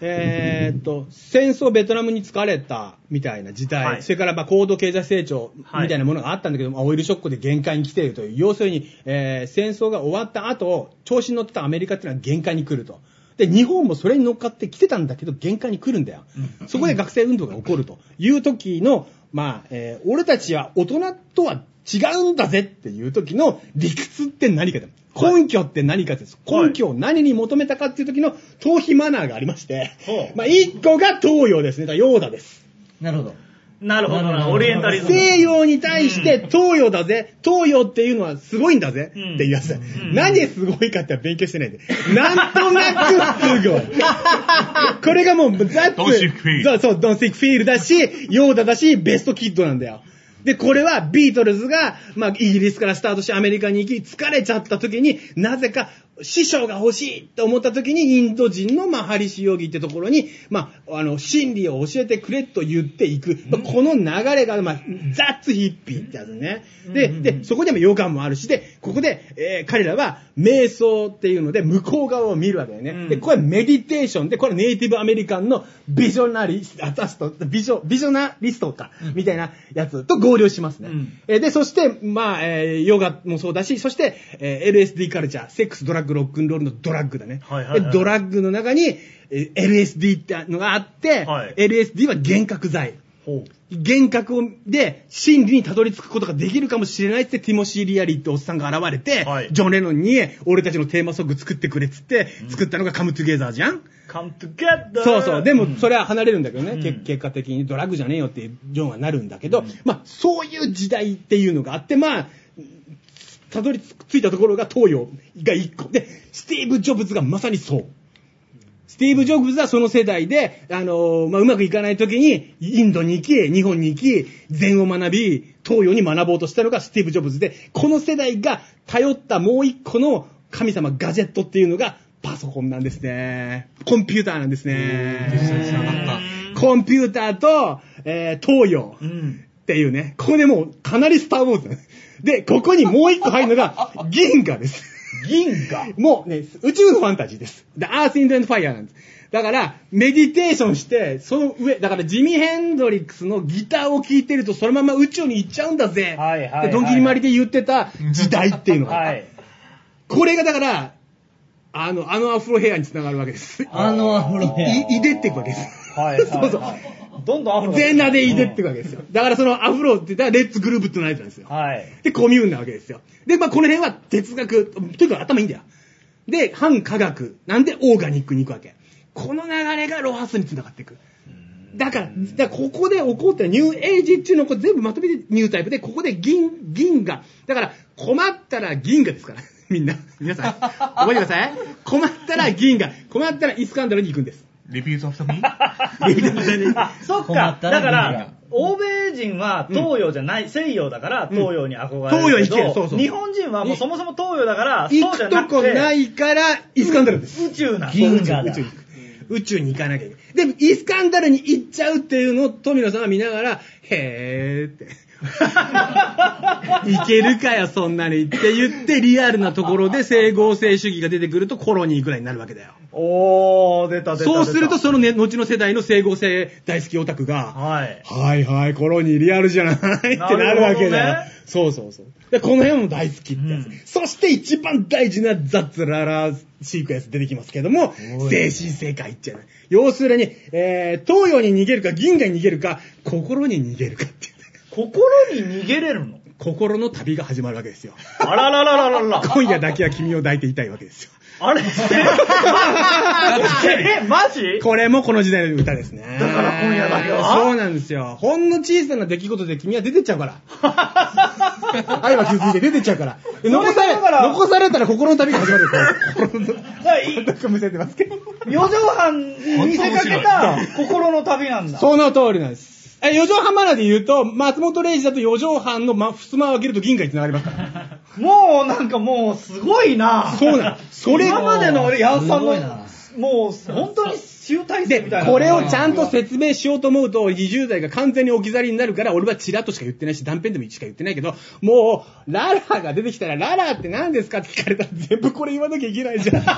えーっと、戦争ベトナムに疲れたみたいな時代、はいそれからまあ高度経済成長はいみたいなものがあったんだけど、まあオイルショックで限界に来ているという、要するに、えー戦争が終わった後、調子に乗ってたアメリカっていうのは限界に来ると。で、日本もそれに乗っかって来てたんだけど、限界に来るんだよ。そこで学生運動が起こるという時の、まあ、えー俺たちは大人とは違うんだぜっていう時の理屈って何かだ。根拠って何かです。はい根拠を何に求めたかっていう時の逃避マナーがありましてほ、うまあ、一個が東洋ですね。だからヨーダです。なるほど。なるほどな、オリエンタリズム。西洋に対して東洋だぜ、東洋っていうのはすごいんだぜ、うんっていうやつだ。ん何ですごいかって勉強してないんで。なんとなくすごい。これがもう、ザッ Don't think feel そう、そう、ドンシックフィールだし、ヨーダだし、ベストキッドなんだよ。で、これはビートルズが、まあ、イギリスからスタートしてアメリカに行き、疲れちゃった時に、なぜか、師匠が欲しいと思った時に、インド人のマハリシヨギってところに、まあ、あの、真理を教えてくれと言っていく。まあこの流れが、まあ、ザッツヒッピーってやつね。で、で、そこでも予感もあるし、で、ここで、えー彼らは、瞑想っていうので、向こう側を見るわけだよね。うんで、これはメディテーションで、これはネイティブアメリカンのビジョナリスト、ビジョ、ビジョナリストか、みたいなやつと合流しますね。うんえーで、そして、まあ、えーヨガもそうだし、そして、えー LSD カルチャー、セックス、ドラッグ、ロックンロールのドラッグだね。はいはいはい。でドラッグの中に、えー LSD ってのがあって、はい。LSD は幻覚剤。幻覚をで真理にたどり着くことができるかもしれないってティモシー・リアリーっておっさんが現れて、はい。ジョン・レノンに俺たちのテーマソング作ってくれっつって作ったのが Come Together じゃん、come together! そうそう。でも、それは離れるんだけどね、うん。け結果的にドラッグじゃねえよってジョンはなるんだけど、まあ、そういう時代っていうのがあって、まあ、たどり着いたところが東洋が1個。で、スティーブ・ジョブズがまさにそう。スティーブ・ジョブズはその世代で、あのーまあ、うまくいかない時に、インドに行き、日本に行き、禅を学び、東洋に学ぼうとしたのがスティーブ・ジョブズで、この世代が頼ったもう一個の神様ガジェットっていうのが、パソコンなんですね。コンピューターなんですね。コンピューターと、えー東洋うん。っていうね、ここでもうかなりスターウォーズ。で、ここにもう一個入るのが、銀河です。銀河？もうね、宇宙のファンタジーです。The Earth, in and Fire なんです。だから、メディテーションして、その上、だからジミ・ヘンドリックスのギターを聴いてるとそのまま宇宙に行っちゃうんだぜ。はいはいはいでドンキリマリで言ってた時代っていうのが。はい。これがだから、あの、あのアフロヘアにつながるわけです。あのアフロヘア。い、いでっていくわけです。はい。はい そうそう。どんどんアフロが全裸でいでってわけですよ。だからそのアフロって言ったらレッツグループってのやつなんですよ。はい。で、コミューンなわけですよ。で、まあ、この辺は哲学、とにかく頭いいんだよ。で、反科学、なんでオーガニックに行くわけ。この流れがロハスに繋がっていく。だから、だからここで起こったニューエイジっていうのを全部まとめてニュータイプで、ここで銀、銀河。だから、困ったら銀河ですから。みんな。皆さん。覚えてください。困ったら銀河。困ったらイスカンダルに行くんです。た。レビューズアフターミーそっか。だから欧米人は東洋じゃない、西洋だから東洋に憧れる。東洋に行けるそうそう日本人はもうそもそも東洋だから、行そうじゃなくくとこなて、いから、イスカンダルです。宇宙なんだ銀河だ宇宙に行く宇宙に行かなきゃいけない。でも、イスカンダルに行っちゃうっていうのを富野さんが見ながら、へーって。いけるかよ、そんなに。って言って、リアルなところで整合性主義が出てくるとコロニーぐらいになるわけだよ。おー、出た出た出た。そうすると、そのね、後の世代の整合性大好きオタクが、はい。はいはい、コロニーリアルじゃないってなるわけだよ。なるほどねそうそうそう。で、この辺も大好きってやつ。うんそして一番大事なザッツララシークエンス出てきますけども、精神世界っていうのは要するに、えー、東洋に逃げるか銀河に逃げるか、心に逃げるかっていう。心に逃げれるの？心の旅が始まるわけですよ。あらららららら。今夜だけは君を抱いていたいわけですよ。あれ？え、マジ？これもこの時代の歌ですね。だから今夜だけは？そうなんですよ。ほんの小さな出来事で君は出てっちゃうから。愛は傷ついて出てっちゃうから。で残され、残されたら心の旅が始まるよ。心のむせてますけど。四畳半に見せかけた心の旅なんだ。その通りなんです。え、四畳半マナーで言うと、松本零士だと四畳半のま、襖を開けると銀河に繋がりますから。もうなんかもうすごいな。そうなの。それ今までの俺、ヤンさんのすごいな、もう本当に集大成で、みたいな。これをちゃんと説明しようと思うと、20代が完全に置き去りになるから、俺はチラッとしか言ってないし、断片でもしか言ってないけど、もう、ララが出てきたら、ララって何ですかって聞かれたら、全部これ言わなきゃいけないじゃん。こ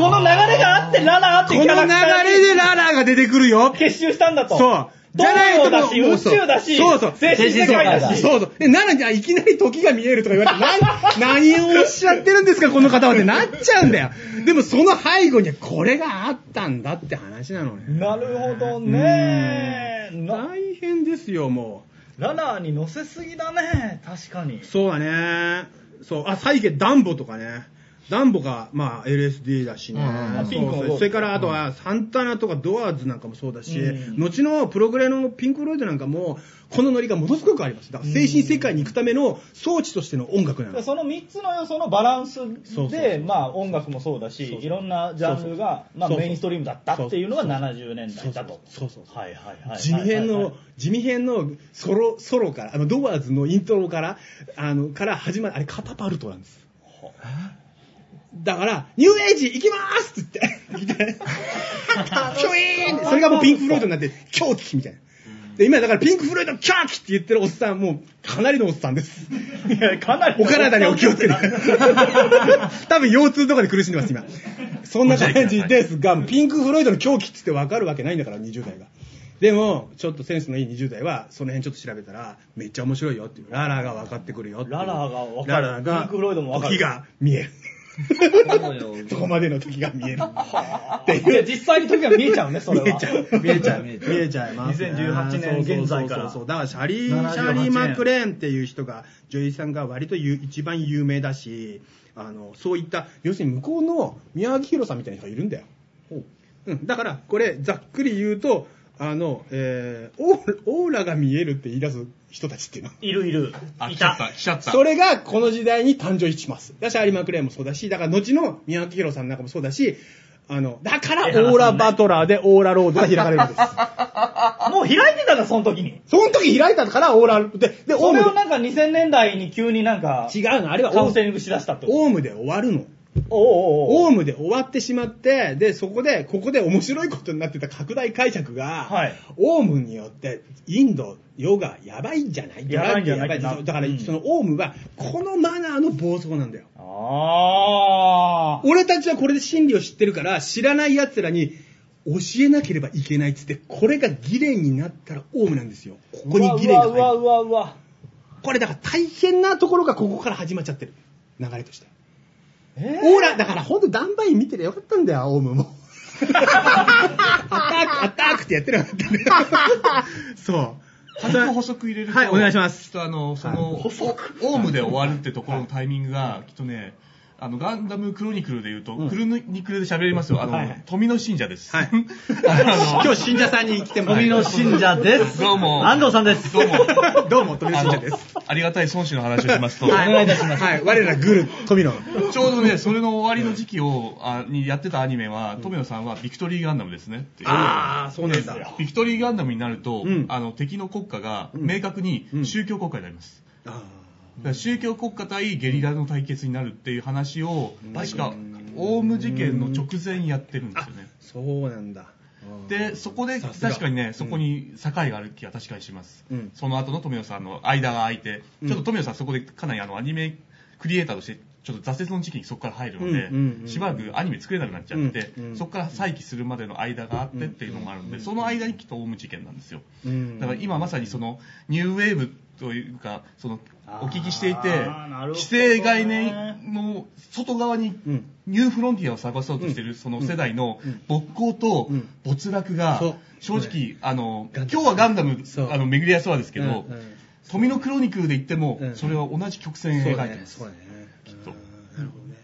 この流れがあって、ララーっての流れでララが出てくるよ。結集したんだと。そう。東洋だし、宇宙だし、そうそう。精神世界だし。そうそう。で、なのに、あいきなり時が見えるとか言われて、な 何をおっしゃってるんですか、この方はってなっちゃうんだよ。でも、その背後にはこれがあったんだって話なのね。なるほどね。な大変ですよ、もララーに乗せすぎだね。確かにう。。そうだね。そう。あ、サイケダンボとかね。ダンボが、まあ、LSD だしね。うんそうピンクのそう？それから、あとは、サンタナとかドアーズなんかもそうだし、うん。後のプログレのピンク・ロイドなんかも、このノリがものすごくあります。だから、精神世界に行くための装置としての音楽なの。その3つの要素のバランスそうそうそう。で、まあ音楽もそうだし、そうそう。いろんなジャンルが、まあそうそう。メインストリームだったっていうのが70年代だと。そうそう。はいはいはい。地味編の、地味編のソロ、ソロから、あの、ドアーズのイントロから、あの、から始まる、あれ、カタパルトなんです。だから、ニューエイジ行きまーすって言って、キュイーンそれがもうピンク・フロイドになって、狂気みたいな。で、今だからピンク・フロイド狂気って言ってるおっさん、もうかなりのおっさんです。いや、かなり。お体にお気をつけて。多分腰痛とかで苦しんでます、今。そんな感じですが、ピンク・フロイドの狂気っつって分かるわけないんだから、20代が。でも、ちょっとセンスのいい20代は、その辺ちょっと調べたら、めっちゃ面白いよっていう。ララが分かってくるよっていう。ララが分かるララが、ピンクフロイドも分かる時が見える。そこまでの時が見える。っていや。実際に時が見えちゃうね、それは。見えちゃう。見えちゃう。見えちゃいます、2018年現在からそうそうそうそう。だからシャリー、78シャリー・マクレーンっていう人が、女優さんが割とゆ一番有名だし、あの、そういった、要するに向こうの宮脇宏さんみたいな人がいるんだよ。うん。だから、これ、ざっくり言うと、あの、えー、オーオーラが見えるって言い出す人たちっていうの。いるいる。あ、い来ちゃった、来ちゃった。それがこの時代に誕生します。だし、有馬クレイもそうだし、だから後の宮脇宏さんなんかもそうだし、あの、だからオーラバトラーでオーラロードが開かれるんです。もう開いてたんだ、その時に。その時開いたからオーラ、で、で、オそウムれをなんか2000年代に急になんか、で、違うの、あれはオカウンセリングしだしたってこと。オウムで終わるの。オウムで終わってしまって、で、そこで、ここで面白いことになってた拡大解釈が、はいオウムによって、インド、ヨガ、やばいんじゃない？やばいんじゃないだから、うんそのオウムは、このマナーの暴走なんだよ。あ俺たちはこれで真理を知ってるから、知らない奴らに教えなければいけないっつって、これが議連になったらオウムなんですよ。こー。こに議連がうわ入る。うわうわうわ。これだから大変なところがここから始まっちゃってる。流れとして。えオーラ、だからほんとダンバイン見てりゃよかったんだよ、オウムも。アタック、アタックってやってなかったね。そう。軽く補足入れると、はいお願いしますきっとあの、その、オオウムで終わるってところのタイミングが、きっとね、あの、ガンダムクロニクルで言うと、クロニクルで喋りますよ。あの、はいはい富野信者です。はいあ 今日信者さんに来てもら富いの信者です。どうも安藤さんです。どうも。どうも、富野信者です。ありがたい孫子の話をしますと、お願いいたします。はい、我らグル、富野。ちょうどね、それの終わりの時期を、あにやってたアニメは、富野さんはビクトリーガンダムですねっていう。あー、そうなんだ。ビクトリーガンダムになると、うんあの敵の国家が明確に宗教国家になります。あだ宗教国家対ゲリラの対決になるっていう話を、確か、オウム事件の直前にやってるんですよね。そうなんだ。で、そこで確かにね、そこに境がある気が確かにします。うん。その後の富野さんの間が空いて、うん。ちょっと富野さんそこでかなりあのアニメクリエイターとして、ちょっと挫折の時期にそこから入るので、うんうんうんしばらくアニメ作れなくなっちゃって、うんうんそこから再起するまでの間があってっていうのもあるので、その間にきっとオウム事件なんですよ。うん。だから今まさにそのニューウェーブというか、そのお聞きしていて規制概念の外側にうん。ニューフロンティアを探そうとしているその世代の勃興とうん。没落が正直、あの、今日はガンダムあの、巡り合いそうですけど富のクロニクルで言ってもう、ん。それは同じ曲線そうだね描いてま、す。そう。だね。きっと。うん。なるほどね。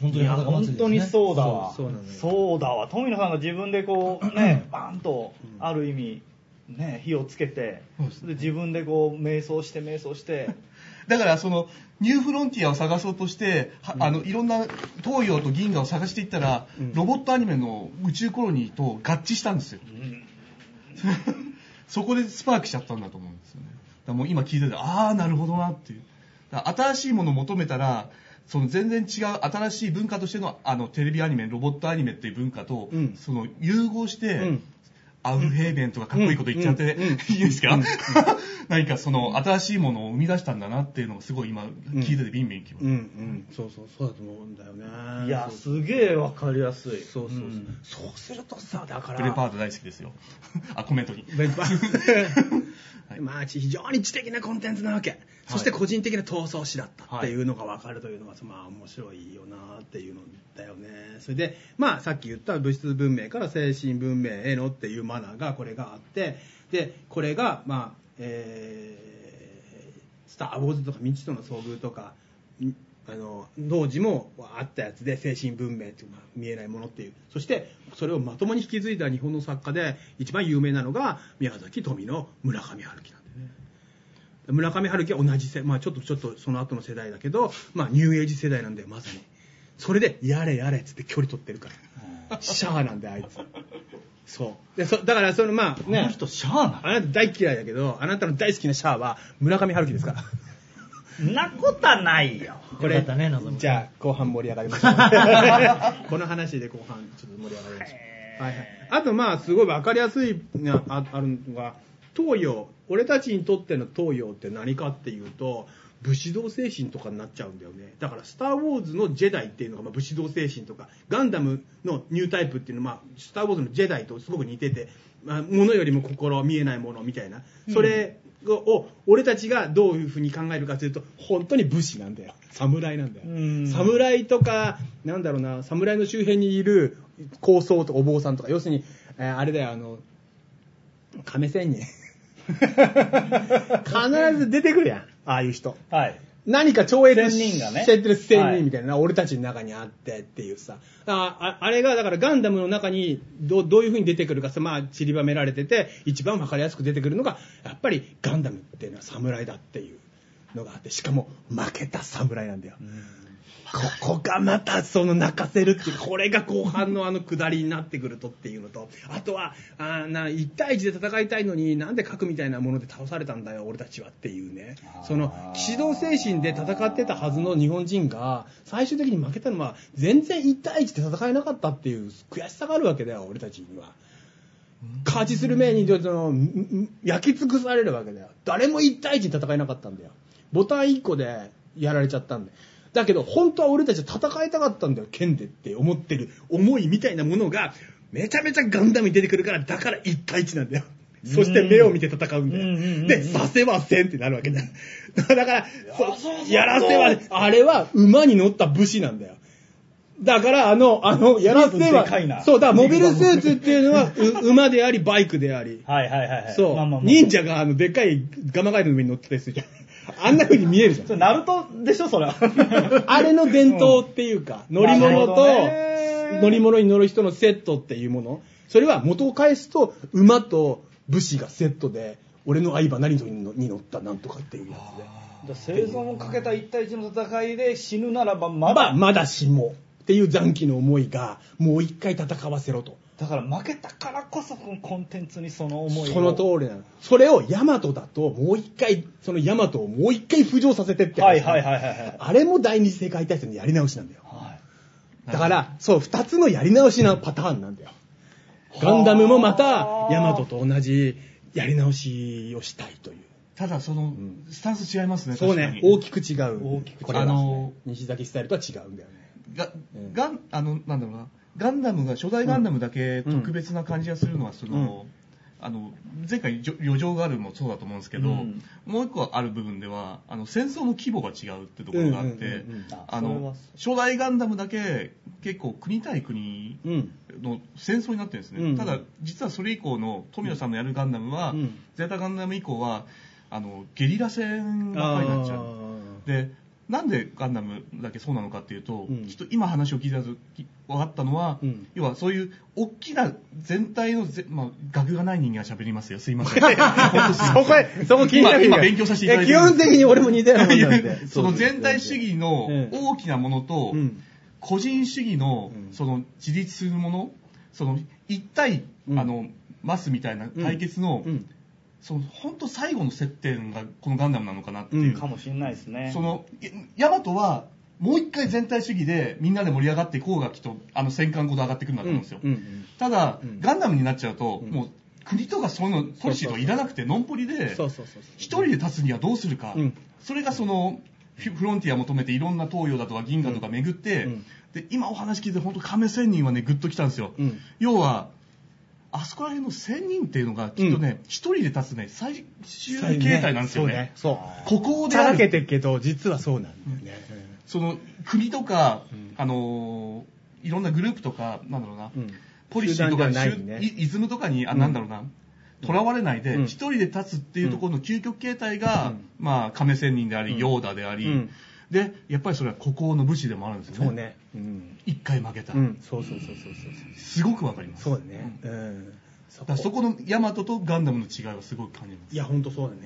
本当に裸祭りね。本当にそうだわ。そうそうなのよ。そうだわ。富野さんが自分でこう、ね、バーンと、ある意味、ね、火をつけて、で自分でこう、瞑想して瞑想して、だからそのニューフロンティアを探そうとして、はあのいろんな東洋と銀河を探していったら、うん。ロボットアニメの宇宙コロニーと合致したんですよ、そこでスパークしちゃったんだと思うんですよね。だからもう今聞いててああなるほどなっていう。新しいものを求めたらその全然違う新しい文化としてのあのテレビアニメロボットアニメっていう文化と、うん。その融合して、うんアウフヘーベンとかかっこいいこと言っちゃって、うんうんうんいいですか、何かその新しいものを生み出したんだなっていうのをすごい今聞いててビンビンきます、うんうん。そうそう、そうだと思うんだよね。いや、すげえわかりやすい。そうそうそう。んそうするとさ、だから。ブレパード大好きですよ あコメントに はいまあ、非常に知的なコンテンツなわけ。そして個人的な闘争史だったっていうのが分かるというのが、まあ面白いよなっていうのだよね。それで、まあさっき言った物質文明から精神文明へのっていうマナーがこれがあって、で、これが、まあ、えー、スター・ウォーズとか未知との遭遇とか、んあの当時もあったやつで精神文明っていう、まあ、見えないものっていう。そしてそれをまともに引き継いだ日本の作家で一番有名なのが宮崎富の村上春樹なんだよね。村上春樹は同じ世、まあ、ちょっとちょっとその後の世代だけど、まあ、ニューエイジ世代なんだよまさに。それでやれやれっつって距離取ってるから。シャアなんだよあいつ。そう。でそだからそのまあね。この人、シャアなあなた大嫌いだけどあなたの大好きなシャアは村上春樹ですから。のなことはないよ。これねじゃあ後半盛り上がりましょう。この話で後半ちょっと盛り上がりましょう、はいはい、あとまあすごい分かりやすいなああるのが東洋。俺たちにとっての東洋って何かっていうと武士道精神とかになっちゃうんだよね。だから「スター・ウォーズ」のジェダイっていうのがまあ武士道精神とかガンダムのニュータイプっていうのは、まあ、スター・ウォーズのジェダイとすごく似てて、まあ、物よりも心見えないものみたいな。それを俺たちがどういうふうに考えるかというと本当に武士なんだよ。侍なんだよ。うん。侍とかなんだろうな侍の周辺にいる高僧とかお坊さんとか。要するに、えーあれだよあの亀仙人。必ず出てくるやんああいう人。はい。何か超越仙人がねしてる人みたいな、俺たちの中にあってっていうさ。あああれが、だからガンダムの中にどうどういう風に出てくるかさ、まあ散りばめられてて、一番わかりやすく出てくるのが、やっぱりガンダムっていうのは侍だっていうのがあって、しかも負けた侍なんだよ。ここがまたその泣かせるっていう、これが後半のあの下りになってくるとっていうのと、あとは、あーな1対1で戦いたいのになんで核みたいなもので倒されたんだよ、俺たちはっていうね。その、騎士道精神で戦ってたはずの日本人が、最終的に負けたのは、全然1対1で戦えなかったっていう悔しさがあるわけだよ、俺たちには。勝ちする前にその焼き尽くされるわけだよ。誰も1対1で戦えなかったんだよ。ボタン1個でやられちゃったんだよ。だけど本当は俺たちは戦いたかったんだよ、剣でって思ってる思いみたいなものがめちゃめちゃガンダムに出てくるから、だから1対1なんだよ。そして目を見て戦うんだよ。で、させませんってなるわけだよ。だから、やらせは、あれは馬に乗った武士なんだよ。だから、あの、あの、やらせは、そう、だからモビルスーツっていうのは、う馬であり、バイクであり。はいはいはいはい。そう、忍者があの、でっかいガマガエルの上に乗ってたりするじゃん。あんな風に見えるじゃんナルトでしょ、それは。あれの伝統っていうか、乗り物とね、乗り物に乗る人のセットっていうもの。それは元を返すと、馬と武士がセットで、俺の相場何に乗ったなんとかっていうやつで。生存をかけた1対1の戦いで死ぬならばままだだ、まだしも。っていう残機の思いが、もう一回戦わせろと。だから負けたからこそこのコンテンツにその思いをその通りなの。それをヤマトだと、もう一回、そのヤマトをもう一回浮上させてって話はいはいはいはいはいあれも第二次世界大戦のやり直しなんだよ。はいだから、そう、二つのやり直しのパターンなんだよ。ガンダムもまた、ヤマトと同じやり直しをしたいという。ただその、スタンス違いますね。そうね、大きく違う。大きく違うこれはあの西崎スタイルとは違うんだよね。が、ガン、あの、なんだろうな、ガンダムが、初代ガンダムだけ特別な感じがするのは、その、あの、前回、余剰があるもそうだと思うんですけど、うん。もう一個ある部分では、あの、戦争の規模が違うってところがあってあの、初代ガンダムだけ結構国対国うん。の戦争になってるんですね。うん。ただ、実はそれ以降の富野さんのやるガンダムは、うん。ゼータガンダム以降は、あの、ゲリラ戦ばっかりになっちゃう。でなんでガンダムだけそうなのかっていうと、うん。ちょっと今話を聞いたとき分かったのは、うん。要はそういう大きな全体のぜ、まあ、学がない人間が喋りますよ。すいません。そこへ、そこ気になる今今勉強させていただいて基本的に俺も似たようなもんなんで。その全体主義のうん。大きなものと、うん。個人主義のうん。その自立するものその一対、うん。あのマスみたいな対決の、うんその本当最後の接点がこのガンダムなのかなっていう、うん。かもしれないですね。そのいヤマトはもう一回全体主義でみんなで盛り上がってこうがきっとあの戦艦ごと上がってくるんだと思うんですよ、うんうんただ、うん。ガンダムになっちゃうと、うん。もう国とかそういうのポリシーとかいらなくてノンポリで。一人で立つにはどうするか、うん。それがそのフフロンティア求めていろんな東洋だとか銀河とか巡って、うん。で今お話聞いて本当亀仙人はねグッときたんですよ、うん。要はあそこら辺の仙人っていうのがきっとね一、人で立つね最終形態なんですよね。そう。ここでちゃらけてるけど、実はそうなんだよね。その国とか、うん。あのーいろんなグループとかなんだろうな、うん。ポリシーとかね。イズムとかにあうん。なんだろうな、とらわれないでうん。一人で立つっていうところの究極形態が、うん。まあ亀仙人であり、うん。ヨーダであり、うんでやっぱりそれは孤高の武士でもあるんですよねそうね。うん。一回負けた、うん。そうそうそうそうそう。すごくわかりますそうだね。うん。そだからそこのヤマトとガンダムの違いはすごく感じますいや、ほんとそうだね。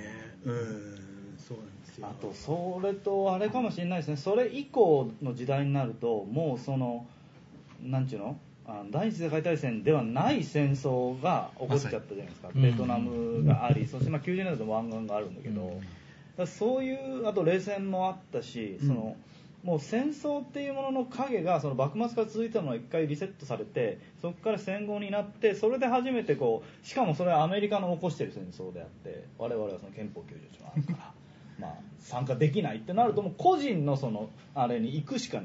うん。そうなんですよ。あとそれとあれかもしれないですねそれ以降の時代になるともうそのなんちゅうの？あの第一次世界大戦ではない戦争が起こっちゃったじゃないですか、ベトナムがあり、そしてまあ90年代でも湾岸があるんだけど、だからそういうあと冷戦もあったし、そのもう戦争っていうものの影がその幕末から続いてたのが一回リセットされてそこから戦後になってそれで初めてこうしかもそれはアメリカの起こしてる戦争であって我々はその憲法9条があるから まあ参加できないってなるともう個人のそのあれに行くしか。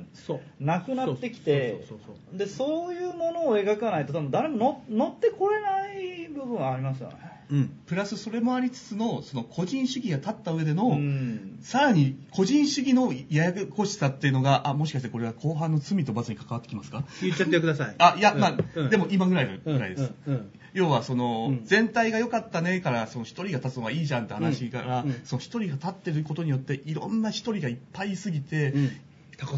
なくなってきてでそういうものを描かないと多分誰もの乗ってこれない部分はありますよね。うん。プラスそれもありつつの、その個人主義が立った上での、うん。さらに個人主義のややこしさっていうのが、あ、もしかしてこれは後半の罪と罰に関わってきますか？言っちゃってください。あ、いや、まあ、うん。でも今ぐらいぐらいです。要はその、うん。全体が良かったねからその一人が立つのがいいじゃんって話から、その一人が立ってることによっていろんな一人がいっぱいいすぎて、うん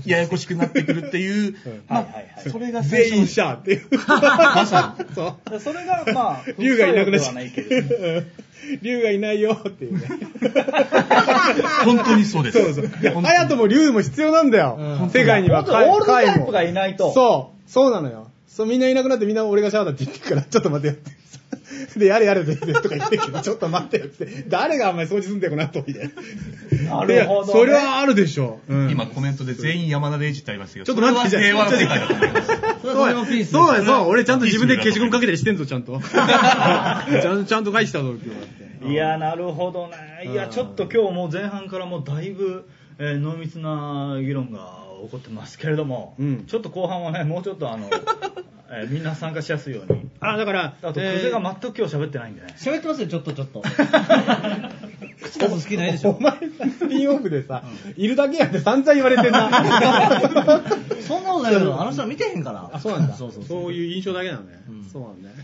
ややこしくなってくるっていう、まあはいはいはいそれが全員シャーっていう。まさにそう。でそれがまあ 竜がいなくなっちゃう。竜がいないよっていうね。本当にそうです。そうそう。本当にハヤトも竜も必要なんだよ。世界には。本当にオールドタイプがいないとそう。そうなのよ。そう、みんないなくなってみんな俺がシャアだって言ってるから、ちょっと待ってよって。で、やれやれでとか言ってるけど、ちょっと待ってよって。誰があんまり掃除すんだよ、この後、みたいな。なるほどねそれはあるでしょ。うん今コメントで全員山田礼二ってありますけど、ちょっと待って平和な世界だと思います。それはそれもピース。そうだよ、そう。俺ちゃんと自分で消しゴムかけたりしてんぞ、ちゃんと。ちゃんと、ちゃんと返したぞ、今日だって。いやなるほどねいやちょっと今日もう前半からもうだいぶ、えー濃密な議論が起こってますけれども、うんちょっと後半はねもうちょっとあの、えーみんな参加しやすいようにあ、だから、あと久世が全く今日喋ってないんでね、喋ってますよ、ちょっとちょっと。口数好きないでしょお。前さ、スピンオフでさ、いるだけやって散々言われてんな。そんなことないけど、あの人は見てへんから。あ、そうなんだ。そうそうそういう印象だけなのね。うんそうなんだね。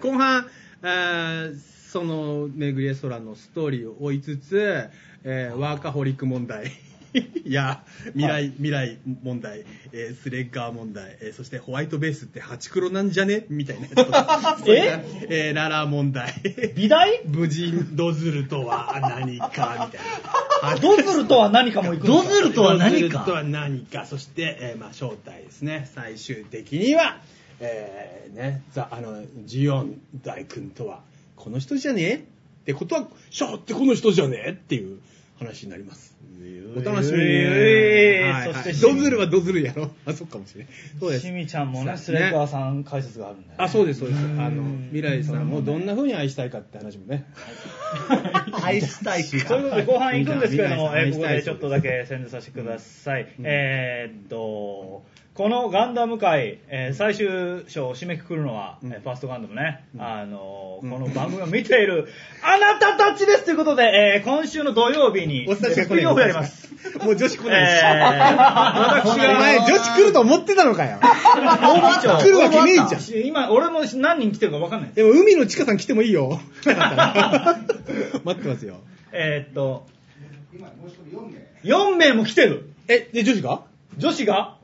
後半、えーその、めぐりレストランのストーリーを追いつつ、えーワーカホリック問題。いや、未来、未来問題、えースレッガー問題、えーそしてホワイトベースってハチクロなんじゃね？みたいなやつとか。え？えーララ問題。美大？無人ドズルとは何かみたいな。ドズルとは何かも行くドズルとは何ドズルとかは何か。そして、えーまあ、正体ですね。最終的には、えーね、ザ、あの、ジオン大君とは、この人じゃね？えってことは、シャーってこの人じゃね？えっていう話になります。お楽しみに。えそしてドズルはドズルやろ。あ、そっかもしれない。そうですし。みちゃんもねスレッガーさん解説があるんで、ね、あ、そうです、そうです。んあの、未来さんをどんな風に愛したいかって話もね。愛したいか。ということで後半行くんですけれども、えーここでちょっとだけ宣伝させてください。えーっと、このガンダム界、えー最終章を締めくくるのは、えーファーストガンダムね、あのーこの番組を見ているあなたたちですということで、えー今週の土曜日におっさんしかスピンオフやります。。もう女子来えないし。ー私が前、女子来ると思ってたのかよ。来るわけねえじゃん。今、俺も何人来てるか分かんない。でも、海のちかさん来てもいいよ。待ってますよ。えーっと、4名も来てる。え、で、女子が？女子が？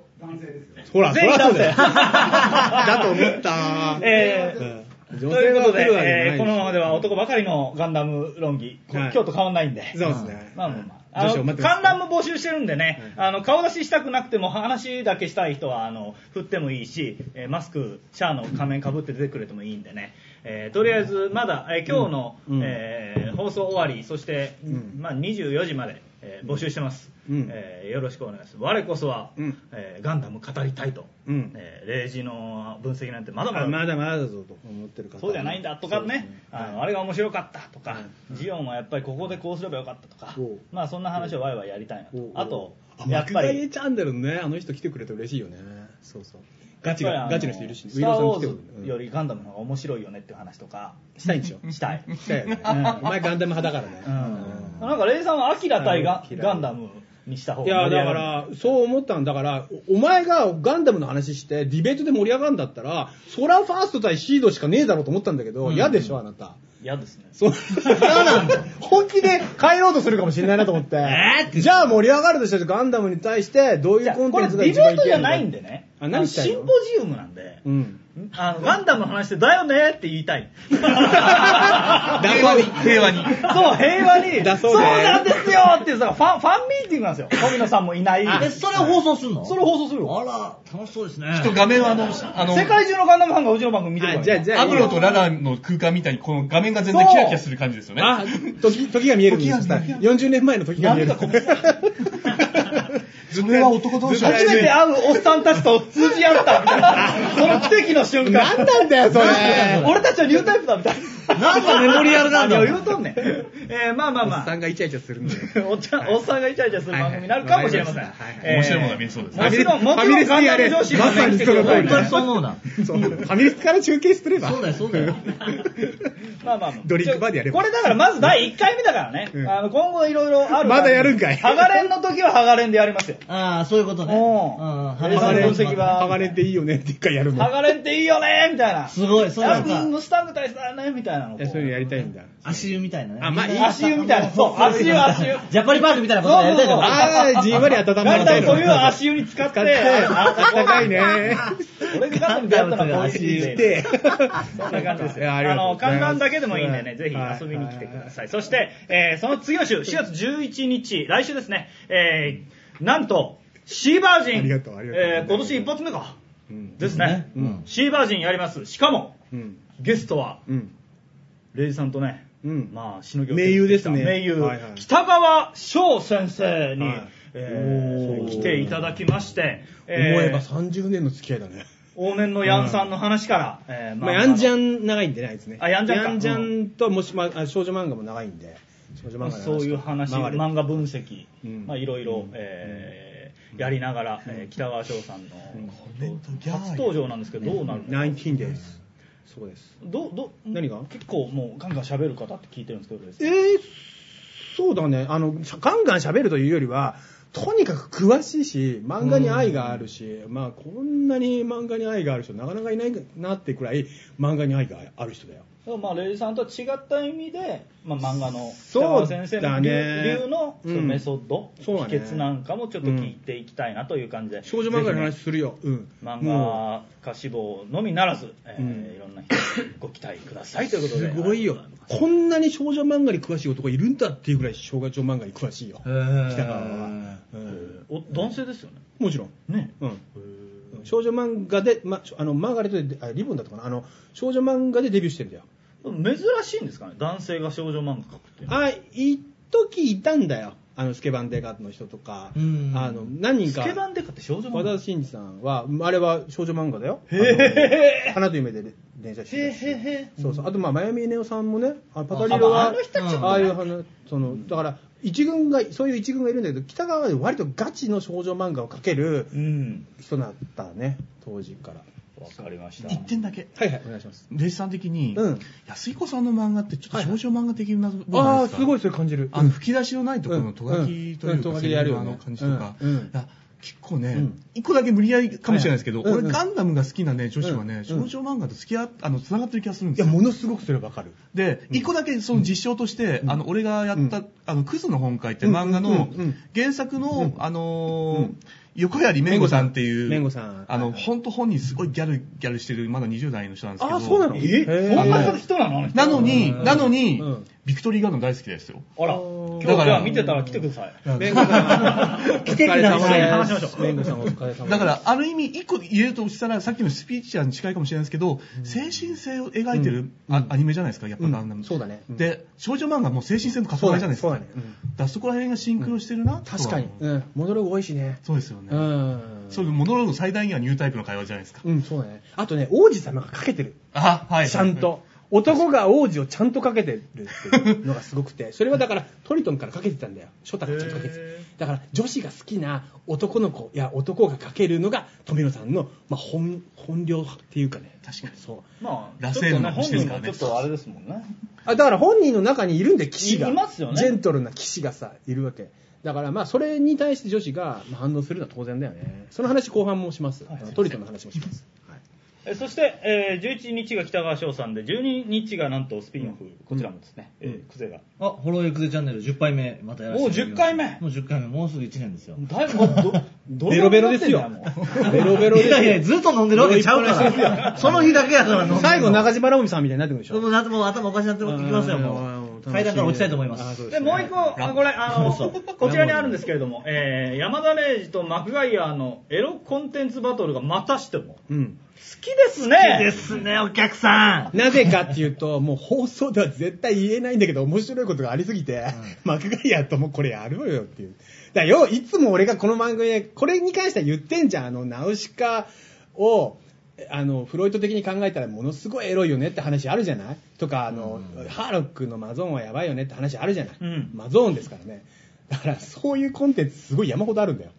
ほら、そ全員。男性。だと思った。えーうん。ということで、えーこのままでは男ばかりのガンダム論議、こはい。今日と変わんないんで。そうですね。まあまあまあ。あの観覧も募集してるんでね、あの顔出ししたくなくても話だけしたい人はあの振ってもいいし、えーマスク、シャアの仮面かぶって出てくれてもいいんでね、えーとりあえずまだ、えー今日の、うん。えー放送終わり、そして、うん。まあ、24時まで、えー募集してます、うん。えーよろしくお願いします。我こそは、うん。えーガンダム語りたいと、うん。えー0時の分析なんてまだまだ。あまだまだだぞと思ってる方。そうじゃないんだとかね、あのあれが面白かったとか、ジオンはやっぱりここでこうすればよかったとかまあそんな話をワイワイやりたいなと。あとあ、やっぱり、チャンネルのね、あの人来てくれて嬉しいよね。そうそう。ガチが、ガチの人いるし、スター・ウォーズよりガンダムの方が面白いよねっていう話とか、したいんでしょ？したい。したよね。うんお前ガンダム派だからね。うん。なんかレイさんはアキラ対ガガンダムにした方いや、が盛り上がるだから、そう思ったんだから、おお前がガンダムの話して、ディベートで盛り上がるんだったら、ソラファースト対シードしかねえだろうと思ったんだけど、嫌でしょ、あなた。嫌ですね。そう、嫌なんだ。本気で帰ろうとするかもしれないなと思って。じゃあ盛り上がるとして、ガンダムに対して、どういうコンテンツが一番いけるのートじゃないんでね、あ何したいの？シンポジウムなんで、うん。あのガンダムの話でだよねって言いたい。平和に、平和に。そう、平和に、だそうねなんですよっていうさ、ファン、ファンミーティングなんですよ。富野さんもいない。え、それを放送するの？それ放送するよ。あら、楽しそうですね。きっと画面はあの、あの、世界中のガンダムファンがうちの番組見てるから。あじゃあ、じゃあ、アムロとララの空間みたいに、この画面が全然キラキラする感じですよね。あ、時、時が見えるんです時が40年前の時が見える。それは男同士は初めて会うおっさんたちと通じ合ったみたいな。その奇跡の瞬間。何なんだよ、それ。俺たちはニュータイプだみたいな。なんかメモリアルなんだ何を言うとんねん。えー、まあまあおっまあ。さんがイチャイチャするんだよ。おっちゃん、おっさんがイチャイチャする番組になるかもしれません。はいはいえー面白いものが見えそうですねもちろん、もちファミレスろん、ガンダでやれム女子もまさにその通り本当にそう思うな。そう。ファミレスから中継すれば。そうだよ、そうだよ。まあまあまあ。ドリンクバーでやればこれだからまず第1回目だからね。うんあの、今後いろいろある。まだやるんかいハガレンの時はハガレンでやりますよ。ああ、そういうことね。おううんハガレンの分析は剥がれていいよねって一回やるの。ハガレンっていいよねみたいな。すごい、そうなヤんか、ングムスタング大佐だねみたいなのをいや、そういうのやりたいんだ。足湯みたいなね。あまあいい足湯みたいな。そう、足湯、足湯。ジャパリパークみたいなことやりたいけど。ああ、じんわり温ま大る体そういう足湯に使って、あったかいね。俺がガンダムでやったのはこういう足湯そんな感じですよ。あの、観覧だけでもいいんでね、ぜひはい遊びに来てください。そして、えーその次の週、4月11日、来週ですね、えーなんと、シーバージン、ありがとうありがとうえー今年一発目か。うんですね。うんシーバージンやります。しかも、うん。ゲストは、うん。レイジさんとね、うん。まあ、しのぎを名優ですね。名優、はいはい。北川翔先生に、はいえー。来ていただきまして、えー思えば30年の付き合いだね。往年のヤンさんの話から、えーまあ、ヤンジャンン長いんでね、あいつね。あヤンジャンか。ヤンジャンと、もし、まあ、少女漫画も長いんで。少女漫画そういう話、漫画分析、うん。まあいろいろ、えーやりながら、えー北川翔さんの、初登場なんですけど、どうなるの？19です。そうです。どうどう何が？結構もうガンガン喋る方って聞いてるんですけど、えー、そうだね。あの、ガンガン喋るというよりは、とにかく詳しいし、漫画に愛があるし、まあ、こんなに漫画に愛がある人、なかなかいないなってくらい、漫画に愛がある人だよ。だからまあレイジさんとは違った意味で、まあ、漫画のそう北川先生のね流のそのメソッド、そうだね秘訣なんかもちょっと聞いていきたいなという感じで、少女漫画のぜ話するよ。うん。漫も画家志望のみならず、えーうんいろんな人にご期待くださいといううことで。すごいよ。こんなに少女漫画に詳しい男いるんだっていうぐらい少女漫画に詳しいよ。北川は。うんお男性ですよね。もちろん。ね。うん。少女漫画で、ま、あの、マーガレットで、あリボンだったかなあの、少女漫画でデビューしてるんだよ。珍しいんですかね、男性が少女漫画描くっていうのは。あ、一時いたんだよ。あの、スケバンデカの人とか、うんあの、何人か。スケバンデカって少女漫画？和田真二さんは、あれは少女漫画だよ。へあの花と夢で連載してたしへへへそうそう。あと、まあ、マヤミネオさんもね、あパタリロは、ああの人ちょっとねああいう話、その、だから、一軍が、そういう一軍がいるんだけど、北川で割とガチの少女漫画を描けるうん。人だったね、当時から。わかりました。一点だけ。はいはい、お願いします。レイジさん的に、うん。安彦さんの漫画ってちょっと少女漫画的な部分ああ、すか？すごいそれ感じる。あの吹き出しのないところのとがきとうんいううんとか、がきでやるよねあの感じとか、うんうん。いや結構ねうん、一個だけ無理やりかもしれないですけど、俺ガンダムが好きなね、女子はね、うん少女漫画と付き合っ、あの、繋がってる気がするんいや、ですよ。ものすごくそれわかる。で、一個だけその実証として、あの、俺がやった、あの、クズの本会って漫画のうんうんうん。原作の、うん。あの横槍めんごさんっていう、めんごさん。あの、本当本人すごいギャル、ギャルしてる、まだ20代の人なんですけど。あそうなの？えへー。そんな人なの？なのに、うん。なのに、うんビクトリーガンダム大好きですよ。あら、あー今日じゃあ見てたら来てください。めんごさん、奇跡なお疲れ様話しましょうですめんごさんお疲れ様です。だから、ある意味、一個言えるとしたら、さっきのスピーチャーに近いかもしれないですけど、精神性を描いてる、うアニメじゃないですか、やっぱガンダム。うんそうだねうんで、少女漫画も精神性の塊じゃないですか。そうだねだそこら辺がシンクロしてるな、確かに。うん。モノローグ多いしね。そうですよね。うん。そういうモノローグ最大にはニュータイプの会話じゃないですか。うん、そうだね。あとね、王子様がかけてる。あ、はい。ちゃんと。男が王子をちゃんとかけてるっていうのがすごくて、それはだからトリトンからかけてたんだよ。ショタがちゃんとかけてだから女子が好きな男の子や男がかけるのが富野さんの、まあ、本、本領っていうかね。確かに。そう。まあ、螺旋のちょっとね、本人してるからねもちょっとあれですもんね。あだから本人の中にいるんで騎士がいいますよねジェントルな騎士がさいるわけだからまあそれに対して女子がまあ反応するのは当然だよねその話後半もします、はいトリトンの話もします、そして、えー11日が北川翔さんで、12日がなんとスピンオフ、こちらもですね、えークゼが。あ、ホロエクゼチャンネル10杯目、またやらせていただきます。もう10回目。もう10回目、もうすぐ1年ですよ。だいぶ、ど、どベロベロですよ。ベロベロですよ。いやいや、ずっと飲んでるわけちゃうから。その日だけやから飲んで最後中島直美さんみたいになってくるでしょ。もうなもう頭おかしなってきますよ、もう。階段から落ちたいと思います。で、もう一個、あこれ、あの、こちらにあるんですけれども、えー、山田礼二とマクガイアのエロコンテンツバトルがまたしても、うん。好きですね。いいですね、お客さん。なぜかっていうと、もう放送では絶対言えないんだけど、面白いことがありすぎて、マクガイアともこれやろうよっていう。だからよ、いつも俺がこの番組で、これに関しては言ってんじゃん。あの、ナウシカを、あの、フロイト的に考えたらものすごいエロいよねって話あるじゃない？とか、あの、ハーロックのマゾーンはやばいよねって話あるじゃない、うんマゾーンですからね。だからそういうコンテンツすごい山ほどあるんだよ。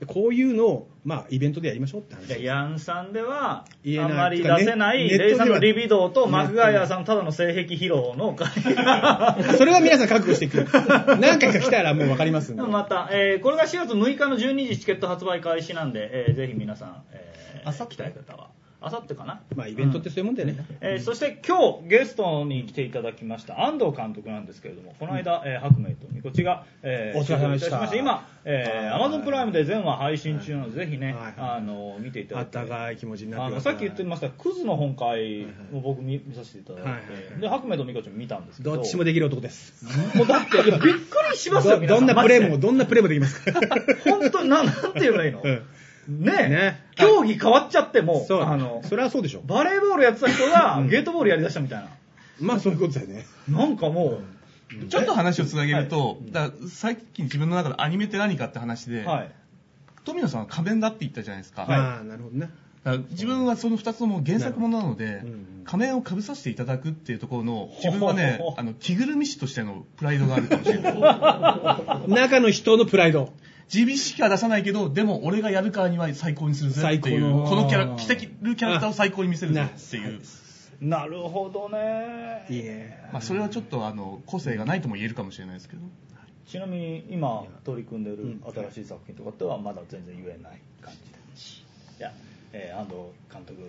でこういうのを、まあ、イベントでやりましょうって話。でヤンさんでは、あんまり出せない、レイさんのリビドーとマクガイアさんのただの性癖披露の会が それは皆さん覚悟していく。何回か来たらもう分かりますんで。また、えーこれが4月6日の12時チケット発売開始なんで、えーぜひ皆さん、えー、あさって来たい方は。あさってかな？まあ、イベントってそういうもんだよね。えーそして今日ゲストに来ていただきました安藤監督なんですけれどもこの間、えー白明とみこちが、えーお疲れ様でした。出演いたしまして今、えー、Amazon プライムで全話配信中なのでぜひね、はいはいあの見ていただあいってたかい気持ちになって。あのさっき言ってましたクズの本会も僕見見させていただいて、はいはいはい。で白明とみこちも見たんですけど。どっちもできる男です。もうだってびっくりしますよどんなプレーも、どんなプレーもできますから。で 本当になんなんて言えばいいの、うんねえね競技変わっちゃってもそう。あのそれはそうでしょ。バレーボールやってた人がゲートボールやりだしたみたいな、まあ、そういうことだよね。なんかもう、ちょっと話をつなげると、だからさっき自分の中でアニメって何かって話で、はい。富野さんは仮面だって言ったじゃないですか。ああ、なるほどね。だから自分はその2つとも原作ものなので、うん仮面をかぶさせていただくっていうところの、自分はねほほほ、あの、着ぐるみ師としてのプライドがあるかもしれない。中の人のプライド。自美しか出さないけど、でも俺がやるからには最高にするぜっていう、最高のこのキャラ、着てるキャラクターを最高に見せるぜっていう。なるほどね。いいね。まあそれはちょっとあの、個性がないとも言えるかもしれないですけど。ちなみに今取り組んでる新しい作品とかってはまだ全然言えない感じで。いや、えー安藤監督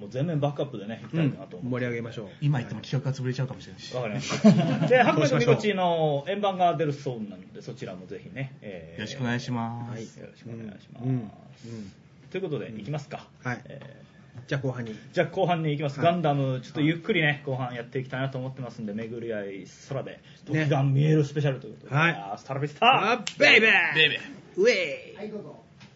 も全面バックアップでね、いきうんたいなと思盛り上げましょう。今言っても企画が潰れちゃうかもしれないし。わかりました。で、白明とみこちの円盤が出るそうなので、そちらもぜひね、えーよろしくお願いします。はい、よろしくお願いします。うん。うん。ということで、いきますか。はい。えじゃあ後半に。ーじゃあ後半に行きます。はい。ガンダム、ちょっとゆっくりね、後半やっていきたいなと思ってますんで、巡り合い空で、ね。時が見えるスペシャルということで、はい。あースタラビスタあ、ベイベー。ベイベー。ウェイ